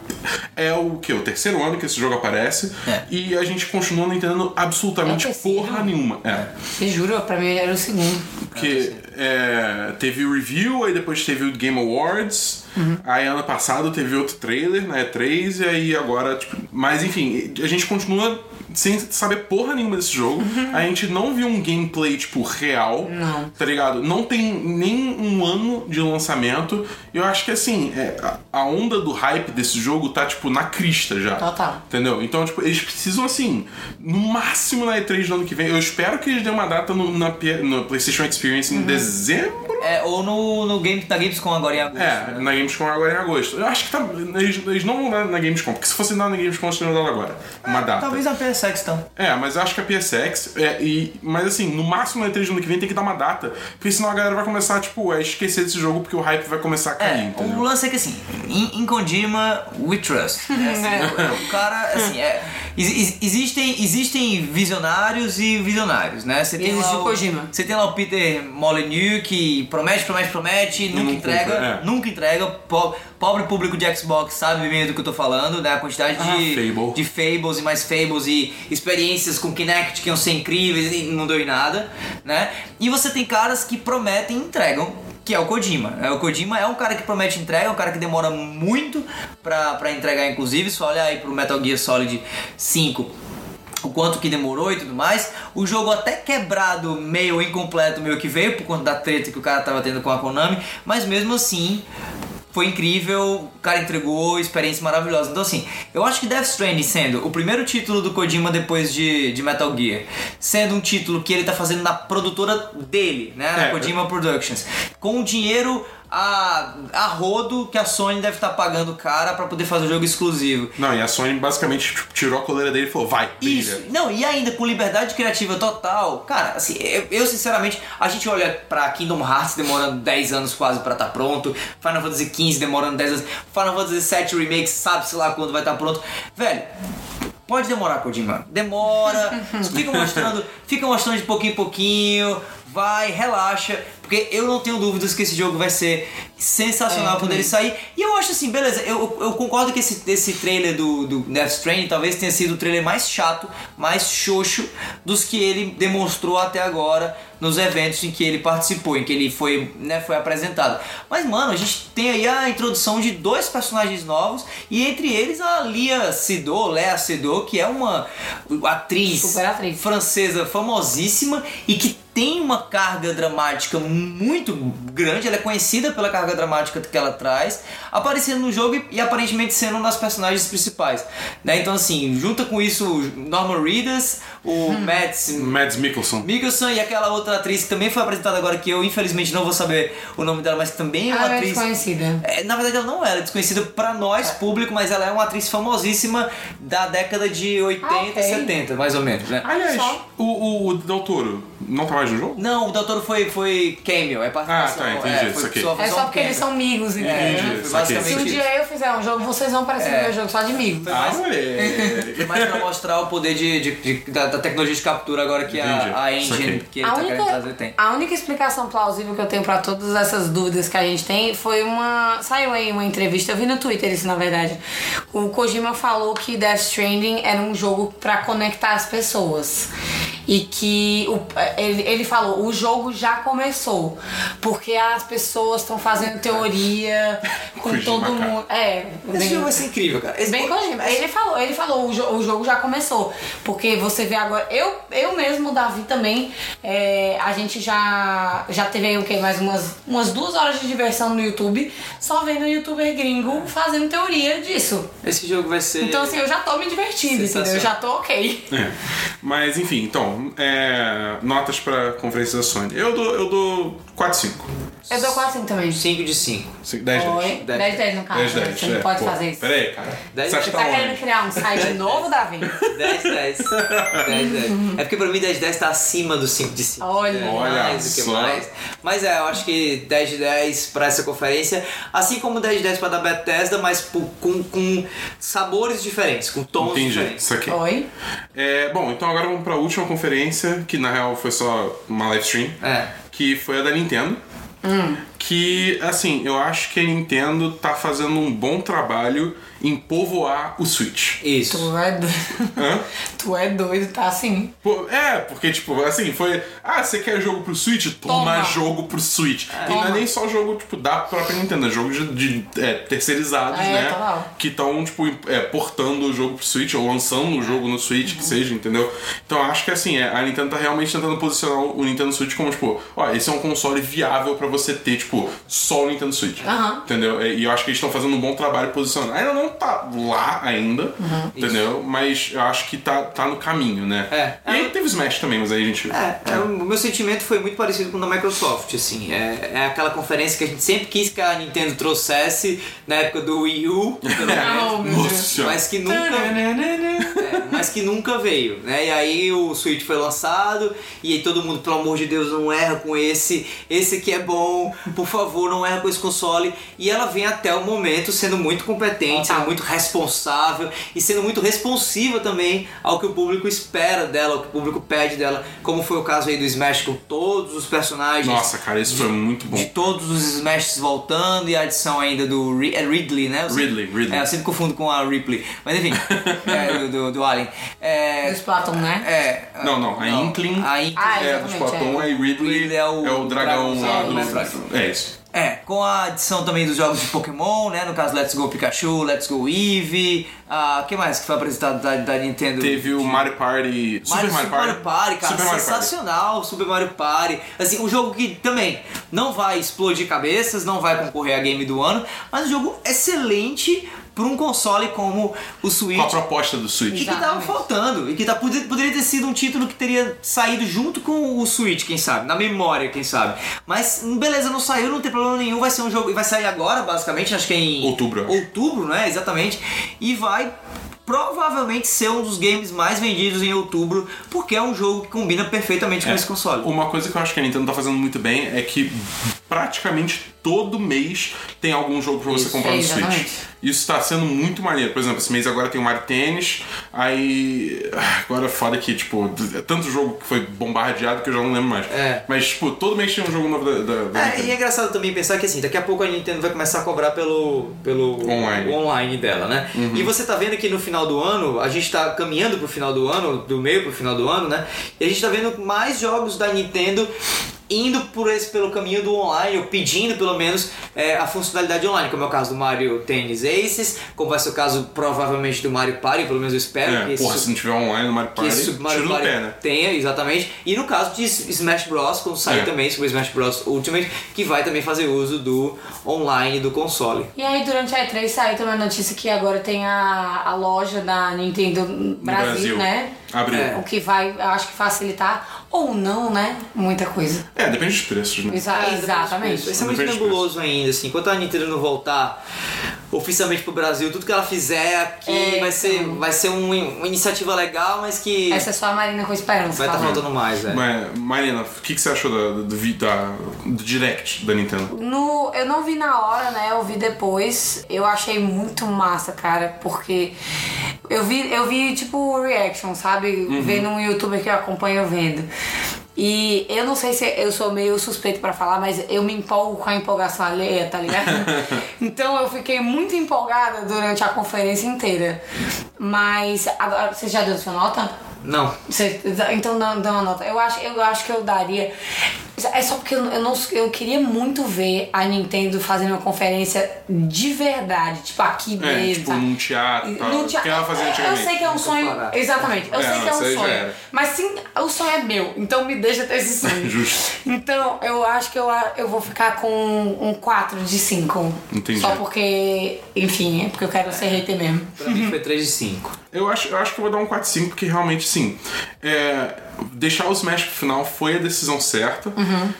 A: É o que? O terceiro ano que esse jogo aparece
B: É.
A: e a gente continua não entendendo absolutamente
C: É
A: porra nenhuma. É.
C: Te juro, pra mim era o segundo.
A: Porque é, teve o review, aí depois teve o Game Awards, aí ano passado teve outro trailer na E3, e aí agora, tipo. Mas enfim, a gente continua sem saber porra nenhuma desse jogo. A gente não viu um gameplay, tipo, real.
C: Não.
A: Tá ligado? Não tem nem um ano de lançamento. Eu acho que assim, é, a- a onda do hype desse jogo tá, tipo, na crista já.
C: Total.
A: Entendeu? Então, tipo, eles precisam, assim, no máximo na E3 do ano que vem. Eu espero que eles dêem uma data no, na, no PlayStation Experience
C: Uhum.
A: em dezembro.
B: É, ou no, no game, na Gamescom agora em agosto.
A: É,
B: né?
A: na Gamescom agora em agosto. Eu acho que tá, eles, eles não vão dar na Gamescom, porque se fosse dar na Gamescom, eles teriam dado agora. Uma data.
B: Talvez na PSX então.
A: É, mas eu acho que a PSX. É, e, mas assim, no máximo na E3 do ano que vem tem que dar uma data. Porque senão a galera vai começar, tipo, a esquecer desse jogo porque o hype vai começar a cair,
B: É,
A: entendeu?
B: o lance é que assim, em, em Kojima, we trust. É, assim, o, o cara, assim, é, ex- ex- existem, existem visionários e visionários, né? Você tem
C: Existe
B: lá
C: o Kojima.
B: Você tem lá o Peter Molyneux que promete, promete, promete, nunca
A: não
B: entrega,
A: é.
B: nunca entrega. Po- pobre público de Xbox sabe bem do que eu tô falando, né? A quantidade de,
A: Ah, Fable.
B: de Fables e mais Fables e experiências com Kinect que iam ser incríveis e não deu em nada, né? E você tem caras que prometem e entregam. Que é o Kojima. É, O Kojima é um cara que promete entrega, é um cara que demora muito pra, entregar, inclusive. Só olha aí pro Metal Gear Solid 5 o quanto que demorou e tudo mais. O jogo até quebrado, meio incompleto, meio que veio por conta da treta que o cara tava tendo com a Konami, mas mesmo assim foi incrível, o cara entregou, experiência maravilhosa. Então assim, eu acho que Death Stranding sendo o primeiro título do Kojima depois de, de Metal Gear, sendo um título que ele tá fazendo na produtora dele, né, na
A: É.
B: Kojima Productions, com o dinheiro a, a rodo que a Sony deve estar pagando o cara pra poder fazer o jogo exclusivo.
A: Não, e a Sony basicamente tipo, tirou a coleira dele e falou: vai, brilha.
B: Isso, não, e ainda com liberdade criativa total. Cara, assim, eu, eu, sinceramente, a gente olha pra Kingdom Hearts demorando 10 anos quase pra estar pronto, Final Fantasy XV demorando 10 anos, Final Fantasy VII Remake sabe-se lá quando vai estar pronto. Velho. Pode demorar, Kojima. Demora, fica mostrando, fica mostrando de pouquinho em pouquinho, vai, relaxa, porque eu não tenho dúvidas que esse jogo vai ser sensacional
C: É,
B: quando ele sair. E eu acho assim, beleza, eu, eu concordo que esse, esse trailer do, do Death Stranding talvez tenha sido o trailer mais chato, mais xoxo dos que ele demonstrou até agora nos eventos em que ele participou, em que ele foi, né, foi apresentado. Mas, mano, a gente tem aí a introdução de dois personagens novos e entre eles a Lia Seydoux, Lea Seydoux, que é uma atriz,
C: atriz.
B: francesa famosíssima e que tem uma carga dramática muito grande, ela é conhecida pela carga dramática que ela traz, aparecendo no jogo e, e aparentemente sendo uma das personagens principais. Né? Então, assim, junta com isso o Norman Reedus, o Mads
A: Mads Mikkelsen.
B: Mikkelsen e aquela outra atriz que também foi apresentada agora, que eu infelizmente não vou saber o nome dela, mas que também é uma
C: Ela é
B: atriz.
C: desconhecida.
B: É, na verdade, ela não era desconhecida pra nós, público, mas ela é uma atriz famosíssima da década de 80,
C: Ah, ok.
B: 70, mais ou menos, né?
A: Aliás,
C: Só.
A: o, o, o Del Toro não tá mais no jogo?
B: Não, o Doutor foi, foi cameo, é participação.
A: Ah, tá, entendi,
B: é, foi
A: saquei.
C: É
B: só
C: porque eles são amigos, entendeu?
B: É,
A: Entendi, saquei.
B: basicamente
C: Se um dia eu fizer um jogo, vocês vão aparecer no
B: É.
C: meu jogo só de amigos.
A: Ah,
B: mais-
A: moleque.
B: Mais pra mostrar o poder de, de- de- da, da tecnologia de captura agora que
A: Entendi,
B: a, a engine que ele
C: A
B: tá
C: única,
B: tem.
C: a única explicação plausível que eu tenho pra todas essas dúvidas que a gente tem foi uma. Saiu aí uma entrevista, eu vi no Twitter isso na verdade. O Kojima falou que Death Stranding era um jogo pra conectar as pessoas. E que o, ele, ele falou, o jogo já começou. Porque as pessoas estão fazendo teoria com
A: Kojima,
C: todo mundo. É,
B: Esse
C: bem-
B: jogo vai ser incrível, cara. Esse
C: Bem
B: jogo-
C: Kojima. Ele falou, ele falou, o, jo- o jogo já começou. Porque você vê agora. Eu, eu mesmo, Davi, também. é, a gente já, já teve aí o quê? Mais umas, umas duas horas de diversão no YouTube, só vendo youtuber gringo fazendo teoria disso.
B: Esse jogo vai ser.
C: Então, assim, eu já tô me divertindo, entendeu? Eu já tô ok.
A: É. Mas enfim, então, é, notas pra conferência da Sony. Eu dou, eu dou 4 5.
C: Eu dou quase assim também.
B: 5 de 5.
A: 10 10.
C: Oi?
B: 10.
C: 10 10 no caso.
A: 10
C: né?
A: 10.
C: Você não
A: é,
C: pode
A: pô,
C: fazer isso.
A: Pera aí, cara.
B: 10
A: Você
C: tá
A: tá
C: querendo criar um site novo, Davi?
B: 10, 10. 10, 10. É porque pra mim 10, 10 tá acima do 5 de 5.
C: Olha.
B: É
A: Olha
B: mais do que mais. Mas é, eu acho que 10 de 10 pra essa conferência. Assim como 10 de 10 pra da Bethesda, mas com, com sabores diferentes, com tons
A: Entendi,
B: diferentes.
A: isso aqui.
C: Oi?
A: É, bom, então agora vamos pra última conferência, que na real foi só uma live stream,
B: É.
A: que foi a da Nintendo. Que, assim, eu acho que a Nintendo tá fazendo um bom trabalho em povoar o Switch.
B: Isso.
C: Tu é doido.
A: Hã?
C: tu é doido, tá assim.
A: Pô, é, porque, tipo, assim, foi. Ah, você quer jogo pro Switch? Toma,
C: Toma.
A: jogo pro Switch. E não é nem só jogo, tipo, da própria Nintendo, é jogo de, de, é, terceirizados,
C: É,
A: né?
C: total.
A: Que estão, tipo, é, portando o jogo pro Switch ou lançando o jogo no Switch,
C: Uhum.
A: que seja, entendeu? Então eu acho que, assim, é, a Nintendo tá realmente tentando posicionar o Nintendo Switch como, tipo, ó, esse é um console viável pra você ter, tipo, só o Nintendo Switch.
C: Aham.
A: Entendeu? E eu acho que eles estão fazendo um bom trabalho posicionando. Ainda não tá lá ainda,
C: Uhum.
A: entendeu? Mas eu acho que tá, tá no caminho, né?
B: É.
A: E aí teve Smash também, mas aí a gente.
B: É, é, o meu sentimento foi muito parecido com o da Microsoft, assim. É, é aquela conferência que a gente sempre quis que a Nintendo trouxesse na época do Wii U, pelo menos.
C: Deus.
A: senhora.
B: mas que nunca, é, mas que nunca veio, né? E aí o Switch foi lançado e aí todo mundo, pelo amor de Deus, não erra com esse, esse aqui é bom, por favor, não erra com esse console. E ela vem até o momento sendo muito competente, sendo muito responsável e sendo muito responsiva também ao que o público espera dela, ao que o público pede dela, como foi o caso aí do Smash com todos os personagens.
A: Nossa, cara, isso foi muito bom.
B: De todos os Smashes voltando e a adição ainda do é Ridley, né? Sempre-
A: Ridley, Ridley.
B: É, eu sempre confundo com a Ripley. Mas enfim, é, do, do, do Alien. É,
C: Do Splatoon, né?
B: é,
A: Não, não, a Inkling.
B: A Inkling.
C: Ah,
A: é,
C: é.
A: aí Ridley,
B: Ridley é o
A: dragão lá
B: dragão,
A: do.
B: é, Metroid.
A: É isso.
B: É, com a adição também dos jogos de Pokémon, né? No caso, Let's Go Pikachu, Let's Go Eevee. O que mais que foi apresentado da, da Nintendo?
A: Teve o Mario Party. Super Mario Party.
B: Party, cara,
A: Super Mario Party.
B: sensacional, Super Mario Party. Assim, um jogo que também não vai explodir cabeças, não vai concorrer a game do ano, mas um jogo excelente para um console como o Switch.
A: Com a proposta do
B: E
A: Switch.
B: que tava
C: Exatamente.
B: faltando. E que tá, poderia, poderia ter sido um título que teria saído junto com o Switch, quem sabe? Na memória, quem sabe? Mas, hum, beleza, não saiu, não tem problema nenhum. Vai ser um jogo. Vai sair agora, basicamente, acho que é em.
A: Outubro.
B: Outubro, né? Exatamente. E vai. Provavelmente ser um dos games mais vendidos em outubro, porque é um jogo que combina perfeitamente com esse console.
A: Uma coisa que eu acho que a Nintendo tá fazendo muito bem é que praticamente todo mês tem algum jogo pra você comprar no
C: É,
A: Switch. Isso tá sendo muito maneiro. Por exemplo, esse mês agora tem o Mario Tênis, aí. ah, Agora foda que, tipo, é tanto jogo que foi bombardeado que eu já não lembro mais.
B: É.
A: Mas, tipo, todo mês tem um jogo novo da, da, da
B: É,
A: Nintendo.
B: e é engraçado também pensar que assim, daqui a pouco a Nintendo vai começar a cobrar pelo, pelo
A: Online. Uhum.
B: online dela, né? E você tá vendo que no final do ano, a gente tá caminhando pro final do ano, do meio pro final do ano, né? E a gente tá vendo mais jogos da Nintendo indo por esse, pelo caminho do online, ou pedindo pelo menos é, a funcionalidade online, como é o caso do Mario Tennis Aces, como vai ser o caso provavelmente do Mario Party, pelo menos eu espero
A: É,
B: que esse
A: porra, se não tiver online no Mario
B: que
A: Party,
B: esse Super Mario Party
A: pé, né?
B: tenha, exatamente. E no caso de Smash Bros, quando sair
A: É.
B: também Super Smash Bros Ultimate, que vai também fazer uso do online do console.
C: E aí, durante a E3 saiu também a notícia que agora tem a, a loja da Nintendo Brasil,
A: Brasil.
C: né?
A: Abriu.
B: É.
C: O que vai, eu acho que facilitar. Ou não, né? Muita coisa.
A: É, depende dos preços, né?
C: Exa-
B: É,
C: exatamente.
B: Vai ser muito nebuloso ainda, assim. Enquanto a Nintendo não voltar oficialmente pro Brasil, tudo que ela fizer aqui
C: É,
B: vai ser,
C: então.
B: vai ser um- uma iniciativa legal, mas que
C: Essa é só a Marina com esperança.
B: vai estar
C: falando.
B: faltando mais, é.
A: Mas, Marina, o que, que você achou da, do, da- do Direct da Nintendo?
C: No, eu não vi na hora, né? Eu vi depois. Eu achei muito massa, cara, porque eu vi, eu vi tipo reaction, sabe? Vendo um youtuber que eu acompanho vendo. E eu não sei se eu sou meio suspeito pra falar, mas eu me empolgo com a empolgação alheia, tá ligado? então eu fiquei muito empolgada durante a conferência inteira. Mas agora, você já deu sua nota?
B: Não.
C: Você- então dá, dá uma nota. Eu acho, eu acho que eu daria. É só porque eu, eu não, eu queria muito ver a Nintendo fazendo uma conferência de verdade, tipo aqui
A: É,
C: mesmo.
A: tipo, num teatro, tal,
C: Num tea-
A: que ela fazia
C: Eu
A: antigamente.
C: sei que é um sonho. Exatamente, eu
A: É,
C: sei que é um sonho. Mas sim, o sonho é meu, então me deixa ter esse sonho.
A: Justo.
C: Então, eu acho que eu, eu vou ficar com um 4 de 5.
A: Entendi.
C: Só porque, enfim, é porque eu quero ser hater mesmo.
B: Pra mim foi 3 de 5.
A: Eu acho, eu acho que eu vou dar um 4-5, porque realmente, sim. é, deixar o Smash pro final foi a decisão certa.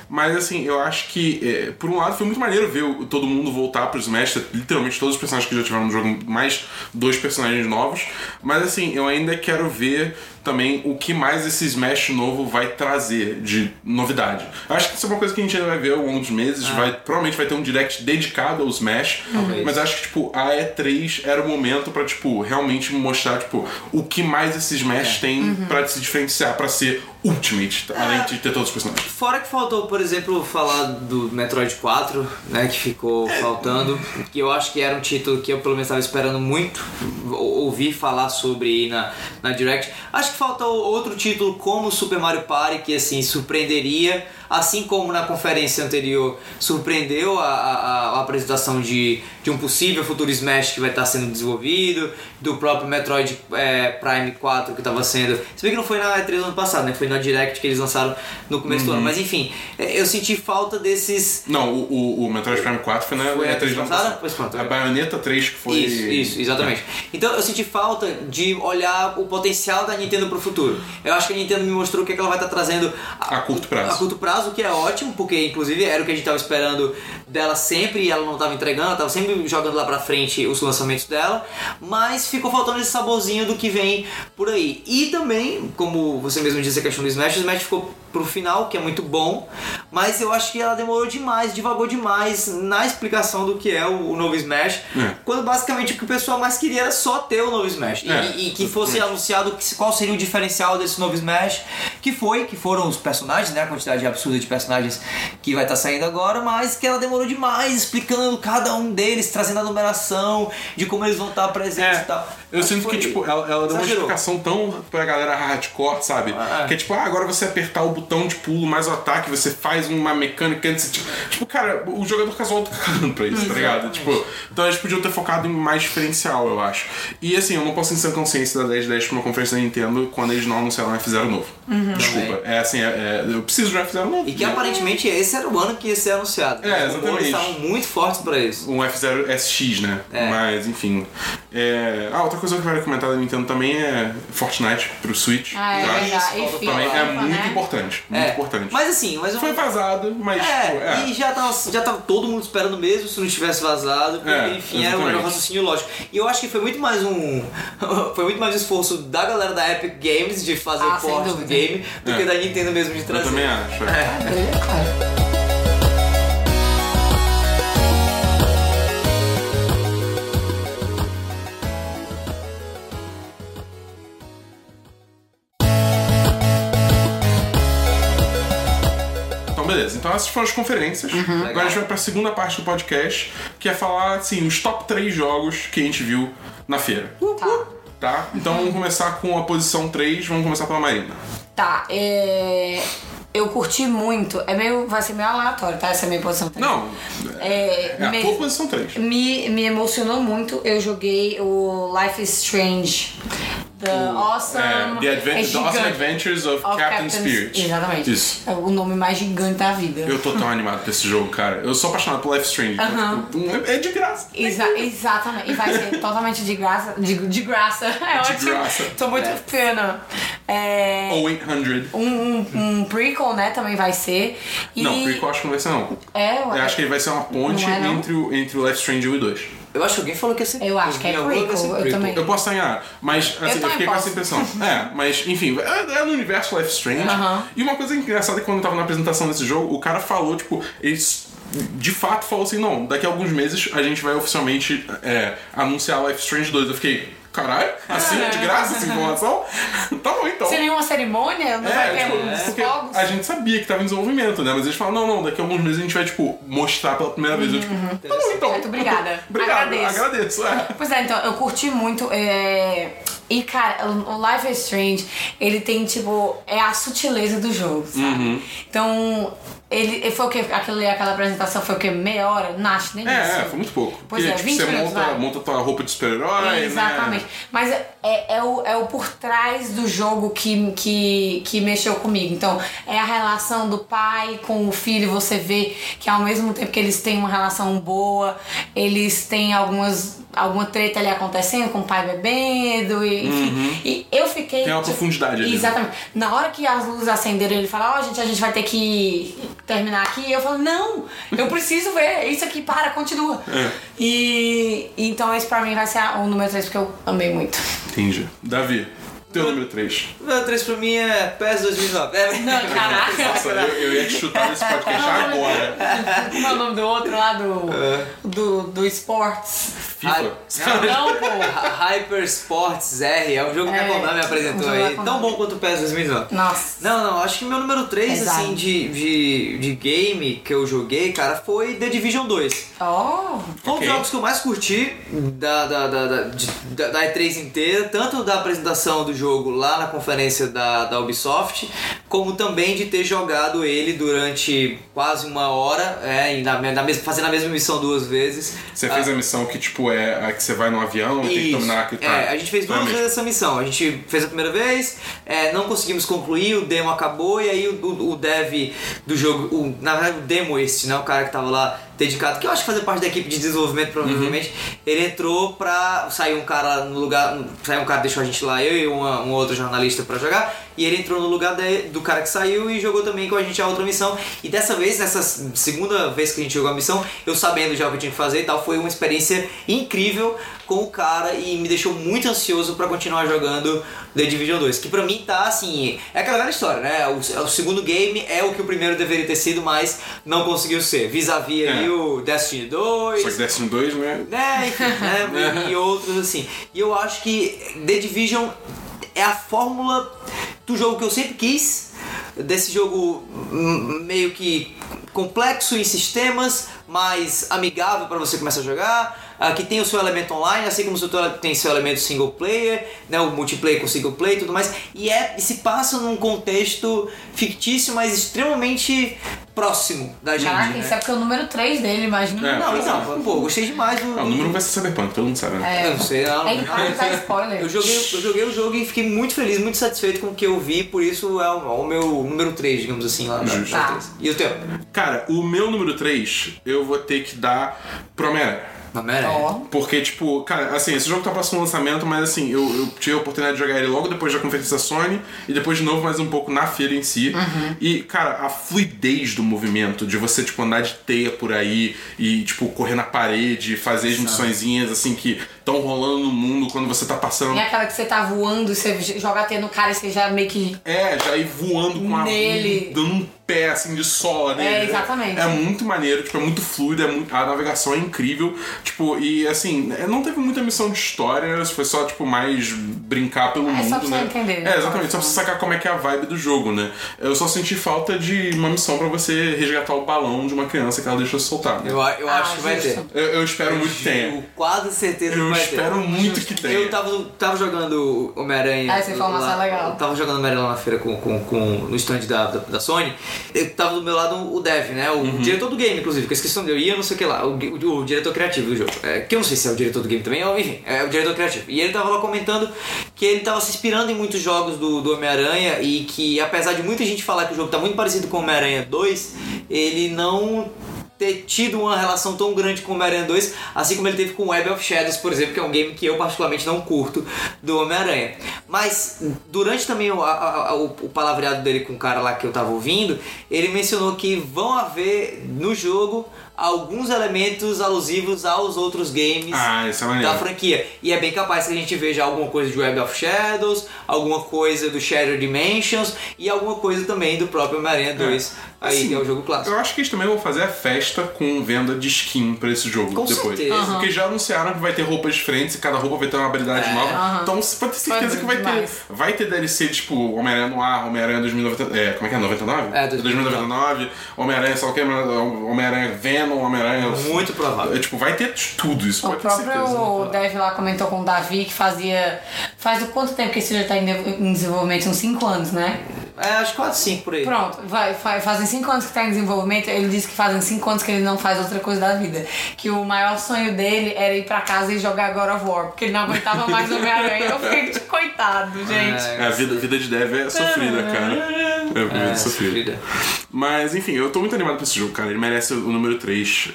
A: Mas, assim, eu acho que, é, por um lado, foi muito maneiro ver o- todo mundo voltar pro Smash. Literalmente todos os personagens que já tiveram no jogo, mais dois personagens novos. Mas, assim, eu ainda quero ver também o que mais esse Smash novo vai trazer de novidade. Acho que isso é uma coisa que a gente ainda vai ver ao longo dos meses. Vai, provavelmente vai ter um direct dedicado ao Smash. Mas acho que, tipo, a E3 era o momento pra, tipo, realmente mostrar, tipo, o que mais esse Smash tem pra se diferenciar, pra ser Ultimate, tá? além de ter todos os personagens.
B: Fora que faltou, por exemplo, falar do Metroid 4, né, que ficou faltando, que eu acho que era um título que eu pelo menos estava esperando muito ou- ouvir falar sobre aí na, na Direct. Acho que falta outro título como Super Mario Party, que assim, surpreenderia, assim como na conferência anterior surpreendeu a, a- a apresentação de, de um possível futuro Smash que vai estar sendo desenvolvido, do próprio Metroid é, Prime 4 que estava sendo. Se bem que não foi na E3 do ano passado, né? Foi na Direct que eles lançaram no começo do ano. Mas enfim, é, eu senti falta desses.
A: Não, o, o, o Metroid Prime 4 foi na
B: Foi a
A: E3 do ano
B: passada?
A: passado.
B: Pois pronto.
A: A Bayonetta 3 que foi...
B: Isso, isso, exatamente. Então eu senti falta de olhar o potencial da Nintendo pro futuro. Eu acho que a Nintendo me mostrou o que, é que ela vai estar trazendo
A: A curto prazo.
B: A curto prazo, o que é ótimo, porque inclusive era o que a gente tava esperando dela sempre e ela não tava entregando, ela tava sempre jogando lá pra frente os lançamentos dela, mas ficou faltando esse saborzinho do que vem por aí. E também, como você mesmo disse a questão Smash, o Smash ficou pro final, que é muito bom, mas eu acho que ela demorou demais, devagou demais na explicação do que é o, o novo Smash,
A: É.
B: quando basicamente o que o pessoal mais queria era só ter o novo Smash. E-
A: É,
B: e, que fosse anunciado que- qual seria o diferencial desse novo Smash, que foi, que foram os personagens, né? A quantidade absurda de personagens que vai estar saindo agora, mas que ela demorou demais explicando cada um deles, trazendo a numeração de como eles vão estar presentes
A: É,
B: e tal.
A: eu
B: Acho
A: sinto que,
B: foi-
A: tipo, ela, ela deu uma explicação tão pra galera hardcore, sabe?
B: Ah.
A: Que é tipo, ah, agora você apertar o botão de pulo mais o ataque, você faz uma mecânica antes. Tipo, tipo, cara, o jogador casual tá cagando pra isso, tá ligado? Tipo, então eles podiam ter focado em mais diferencial, eu acho. E assim, eu não posso sem consciência da 1010 pra uma conferência da Nintendo quando eles não anunciaram um F0 novo. Desculpa. É assim, é, é- eu preciso de um F0 novo.
B: E que aparentemente esse era o ano que ia ser anunciado.
A: É, exatamente.
B: estavam muito fortes pra isso.
A: um F0 SX, né?
B: É.
A: Mas, enfim. É... Ah, outra coisa que eu quero comentar da Nintendo também é Fortnite pro Switch.
C: Ah, é
A: eu acho.
C: verdade.
B: isso,
C: Enfim,
A: Também é
C: FIFA,
A: muito
C: né?
A: importante. Muito
B: É,
A: importante.
B: Mas assim, mas eu-
A: Foi vazado, mas. tipo,
B: É,
A: é.
B: e já tava, já tava todo mundo esperando mesmo se não tivesse vazado, porque
A: É,
B: enfim, era um,
A: exatamente.
B: era um raciocínio lógico. E eu acho que foi muito mais um. foi muito mais um esforço da galera da Epic Games de fazer
C: Ah,
B: o porte do
A: É.
B: que da Nintendo mesmo de
A: Eu
B: trazer.
A: também acho. é.
C: É, claro.
A: Então, beleza. Então, essas foram as conferências.
C: Uhum.
A: Agora a gente vai pra segunda parte do podcast, que é falar, assim, os top 3 jogos que a gente viu na feira.
C: Tá.
A: Tá? Então, vamos começar com a posição 3. Vamos começar pela Marina.
C: Tá, é. Eu curti muito. É meio. Vai ser meio aleatório, tá? Essa é a minha posição. três.
A: Não.
C: É,
A: É a
C: me-
A: tua posição 3.
C: me, me emocionou muito. Eu joguei o Life is Strange The Awesome.
A: É, the, Adven
C: é
A: the Awesome. Adventures of,
C: Of
A: Captain,
C: Captain-
A: Spirit.
C: Exatamente.
A: Isso.
C: É o nome mais gigante da vida.
A: Eu tô tão animado com esse jogo, cara. Eu sou apaixonado por Life Strange. então,
C: Aham.
A: tipo, é de graça.
C: Exa- exatamente. E vai ser totalmente de graça. De, de graça. É ótimo.
A: graça.
C: Tô muito pena. É,
A: Ou 800.
C: um, um, um prequel, né? Também vai ser. E,
A: Não, prequel acho que não vai ser, não.
C: É,
A: Eu acho que ele vai ser uma ponte
C: é, não?
A: entre, o, entre o Life Strange 1 e 2.
B: Eu acho que alguém falou que ia ser
C: Eu acho que é prequel, eu também.
A: Eu posso estar enganado, mas assim, eu,
C: também
A: fiquei com essa
C: posso.
A: impressão. É, mas enfim, é, é no universo Life Strange.
C: Aham.
A: E uma coisa engraçada é que quando eu tava na apresentação desse jogo, o cara falou, tipo, eles de fato falou assim: não, daqui a alguns meses a gente vai oficialmente é, anunciar Life Strange 2. Eu fiquei, caralho, assim, de graça essa informação? tá bom então.
C: Sem nenhuma cerimônia? Não vai
A: É,
C: ter
A: tipo,
C: uns
A: porque
C: fogos?
A: a gente sabia que tava em desenvolvimento, né? Mas eles falam, não, não, daqui a alguns meses a gente vai, tipo, mostrar pela primeira vez. Eu, tipo, tá bom, então.
C: Muito obrigada.
A: Obrigado,
C: Agradeço.
A: agradeço. é.
C: Pois é, então, eu curti muito. é, E, cara, o o Life is Strange, ele tem, tipo, é a sutileza do jogo, sabe?
A: Uhum.
C: Então, ele, ele foi o que? Aquele, aquela apresentação foi o que? Meia hora? Acho nem
A: É,
C: isso.
A: é, foi muito pouco.
C: Pois
A: Porque,
C: é,
A: tipo,
C: 20
A: você
C: minutos,
A: monta,
C: vai.
A: monta tua roupa de super-herói,
C: Exatamente.
A: né?
C: Mas é, é, é o, é o por trás do jogo que, que, que mexeu comigo. Então, é a relação do pai com o filho. Você vê que ao mesmo tempo que eles têm uma relação boa, eles têm algumas. Alguma treta ali acontecendo com o pai bebendo, e, enfim. E eu fiquei.
A: Uhum. Tem uma
C: tipo,
A: profundidade ali, né?
C: Exatamente. Na hora que as luzes acenderam, ele fala: Ó, gente, a gente vai ter que terminar aqui. Eu falo: Não, eu preciso ver isso aqui, para, continua.
A: É.
C: E então esse pra mim vai ser o número 3 porque eu amei muito.
A: Entendi. Davi, teu número 3.
B: O meu 3 pra mim é PES 2009. É,
C: Não, caraca.
A: Nossa, eu, eu ia te chutar nesse podcast agora.
C: Como é o nome do outro lá do.
A: É.
C: do, do Esportes?
A: FIFA.
C: Não, pô.
B: Hyper Sports R é um jogo que
C: É,
B: a Konami
C: um
B: apresentou aí. Tão
C: Konami.
B: bom quanto o PES 2009.
C: Nossa.
B: Não, não, acho que meu número 3,
C: Pesado.
B: assim, de, de, de game que eu joguei, cara, foi The Division 2.
C: Oh.
B: Foi um dos jogos que eu mais curti da, da, da, da, de- da, da E3 inteira, tanto da apresentação do jogo lá na conferência da, da Ubisoft, como também de ter jogado ele durante quase uma hora, é, e na, na mesma, fazendo a mesma missão duas vezes.
A: Você
B: Ah,
A: fez a missão que, tipo, é a que você vai no avião e tem que dominar tá?
B: É, a gente fez duas vezes essa missão. A gente fez a primeira vez, é, não conseguimos concluir, o demo acabou e aí o, o, o dev do jogo, o, na verdade o demo este, né, o cara que tava lá dedicado, que eu acho que fazia parte da equipe de desenvolvimento provavelmente, ele entrou pra sair um cara no lugar, saiu um cara deixou a gente lá, eu e uma, um outro jornalista pra jogar, e ele entrou no lugar de- do cara que saiu e jogou também com a gente a outra missão. E dessa vez, nessa segunda vez que a gente jogou a missão, eu sabendo já o que eu tinha que fazer e tal, foi uma experiência incrível com o cara e me deixou muito ansioso pra continuar jogando The Division 2. Que pra mim tá assim, é aquela velha história, né? O, o segundo game é o que o primeiro deveria ter sido, mas não conseguiu ser. Vis-a-vis aí
A: É.
B: o Destiny 2.
A: Só que Destiny 2, né?
B: né, enfim, né, e, e outros assim. E eu acho que The Division é a fórmula do jogo que eu sempre quis, desse jogo meio que complexo em sistemas, mas amigável para você começar a jogar, ah, que tem o seu elemento online, assim como o seu tem seu elemento single player, né, o multiplayer com single player e tudo mais, e, é, e se passa num contexto fictício, mas extremamente próximo da gente.
C: Caraca,
B: né?
C: isso é porque é o número 3 dele, imagina.
A: É.
B: Não, então, pô, gostei demais do.
A: Ah, o número vai ser Cyberpunk, todo mundo sabe, né?
C: É.
B: Eu não sei, não.
C: É que dá spoiler.
B: Eu joguei, eu joguei o jogo e fiquei muito feliz, muito satisfeito com o que eu vi, por isso é o, o meu número 3, digamos assim, lá na
C: Tá.
B: E3. E o teu?
A: Cara, o meu número 3, eu vou ter que dar pro Homem-Aranha.
C: Ó.
A: Porque, tipo, cara, assim, esse jogo tá próximo do lançamento, mas assim, eu, eu tive a oportunidade de jogar ele logo depois da conferência da Sony e depois de novo mais um pouco na feira em si. E, cara, a fluidez do movimento, de você, tipo, andar de teia por aí e, tipo, correr na parede, fazer as missõezinhas, assim, que estão rolando no mundo quando você tá passando.
C: E aquela que você tá voando e você joga a teia no cara e você já meio que.
A: É, já ir voando com a.
C: Nele.
A: dando um pé assim de sola nele.
C: É, exatamente.
A: É muito maneiro, tipo, é muito fluido, é muito- a navegação é incrível. Tipo, e assim, é, não teve muita missão de história, foi só, tipo, mais brincar pelo
C: É,
A: mundo,
C: só pra você
A: né?
C: entender, né?
A: É, exatamente, só pra você sacar como é que é a vibe do jogo, né? Eu só senti falta de uma missão pra você resgatar o balão de uma criança que ela deixou soltar. né?
B: Eu, a- eu
C: Ah,
B: acho que vai ter.
A: Eu, eu espero muito que tenha.
B: Eu quase certeza
A: Eu
B: vai ter.
A: espero muito que tenha.
B: Eu tava, tava jogando Homem-Aranha.
C: Ah, essa informação
B: lá-
C: é legal.
B: Eu tava jogando Homem-Aranha lá na feira com, com, com, no stand da, da, da Sony. Eu tava do meu lado o Dev, né? O
A: Uhum.
B: diretor do game, inclusive, que eu esqueci o nome dele. Ia não sei o que lá. O, o- o diretor criativo do jogo. É, que eu não sei se é o diretor do game também, ou enfim, é o diretor criativo. E ele tava lá comentando que ele tava se inspirando em muitos jogos do, do Homem-Aranha e que, apesar de muita gente falar que o jogo tá muito parecido com Homem-Aranha 2, ele não ter tido uma relação tão grande com o Homem-Aranha 2, assim como ele teve com Web of Shadows, por exemplo, que é um game que eu particularmente não curto do Homem-Aranha. Mas durante também o, a- a- o, palavreado dele com o cara lá que eu tava ouvindo, ele mencionou que vão haver no jogo alguns elementos alusivos aos outros games
A: Ah, isso é
B: da franquia. E é bem capaz que a gente veja alguma coisa de Web of Shadows, alguma coisa do Shadow Dimensions e alguma coisa também do próprio Homem-Aranha 2, aí
A: Assim,
B: que é o jogo clássico.
A: Eu acho que eles também vão fazer a festa com venda de skin pra esse jogo
B: Com
A: depois.
B: certeza. Aham.
A: Porque já anunciaram que vai ter roupas diferentes e cada roupa vai ter uma habilidade
B: É.
A: nova.
C: Aham.
A: Então você pode ter certeza que vai ter,
C: demais.
A: vai ter DLC tipo Homem-Aranha no ar, Homem-Aranha 2099. É, como é que é? 99?
B: É,
A: 2099. Homem-Aranha, sei lá o que, Homem-Aranha Venom, Homem-Aranha.
B: Muito provável.
A: É, tipo, vai ter tudo isso,
C: O
A: pode ter certeza.
C: próprio Dev lá comentou com o Davi que fazia. Faz o quanto tempo que esse tá em de- em desenvolvimento? Uns 5 anos, né?
B: É, acho que 4, 5 por aí.
C: Pronto, vai, fa- fazem 5 anos que tá em desenvolvimento. Ele disse que fazem 5 anos que ele não faz outra coisa da vida. Que o maior sonho dele era ir pra casa e jogar God of War, porque ele não aguentava mais Homem-Aranha. Eu fiquei de coitado, gente.
A: É, a vida, vida de dev é sofrida, cara. É, vida
B: É,
A: sofrida.
B: sofrida.
A: Mas enfim, eu tô muito animado pra esse jogo, cara. Ele merece o número 3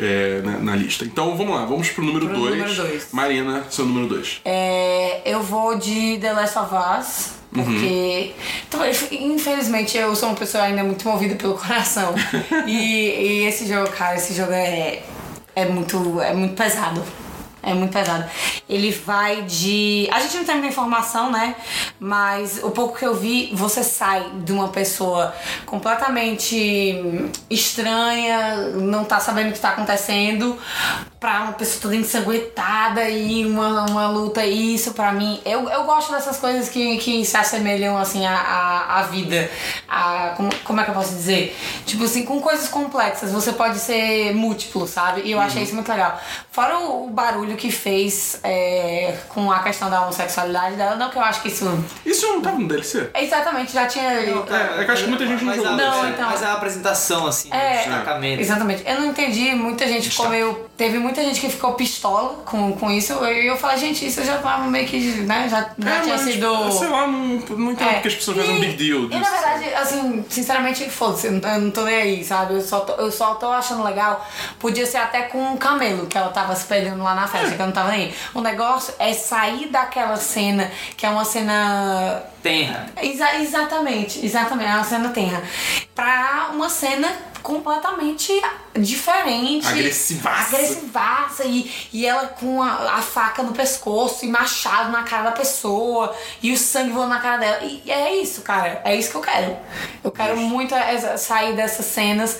A: na, na lista. Então vamos lá, vamos pro número
C: Pro
A: 2.
C: número dois.
A: Marina, seu número 2.
C: É, eu vou de The Last of Us. Porque, então, infelizmente, eu sou uma pessoa ainda muito movida pelo coração. e, e esse jogo, cara, esse jogo é, é, muito, é muito pesado. É muito pesado. Ele vai de. A gente não tem muita informação, né? Mas o pouco que eu vi, você sai de uma pessoa completamente estranha, não tá sabendo o que tá acontecendo, pra uma pessoa toda ensanguentada e uma, uma luta. E isso pra mim. Eu, eu gosto dessas coisas que, que se assemelham assim à, à, à vida. A, como, como é que eu posso dizer? Tipo assim, com coisas complexas. Você pode ser múltiplo, sabe? E eu achei isso muito legal. Fora o, o barulho que fez é, com a questão da homossexualidade dela, não que eu acho que isso.
A: Isso não tava no DLC?
C: Exatamente, já tinha.
A: é que eu acho que muita gente não
B: mas
A: jogou.
C: Não,
B: é,
C: então.
B: Mas a apresentação, assim,
C: É,
B: o destacamento.
C: Exatamente. Eu não entendi, muita gente ficou meio. Teve muita gente que ficou pistola com, com isso. E eu falei, gente, isso já tava meio que. né? Já, já
A: É,
C: tinha
A: mas,
C: sido.
A: Sei lá, não, não entendo
C: É.
A: porque as pessoas fazem um
C: E-
A: big deal
C: E
A: disso.
C: na verdade, assim, sinceramente, foda-se, eu não- eu não tô nem aí, sabe? Eu só tô, eu só tô achando legal. Podia ser até com um camelo que ela tava se perdendo lá na festa, que eu não tava nem aí. O negócio é sair daquela cena, que é uma cena
B: Tenra.
C: Exa- exatamente, exatamente, é uma cena tenra. Pra uma cena completamente diferente.
A: Agressivaça.
C: Agressivaça. E, e ela com a, a faca no pescoço e machado na cara da pessoa. E o sangue voando na cara dela. E é isso, cara. É isso que eu quero. Eu quero muito essa- sair dessas cenas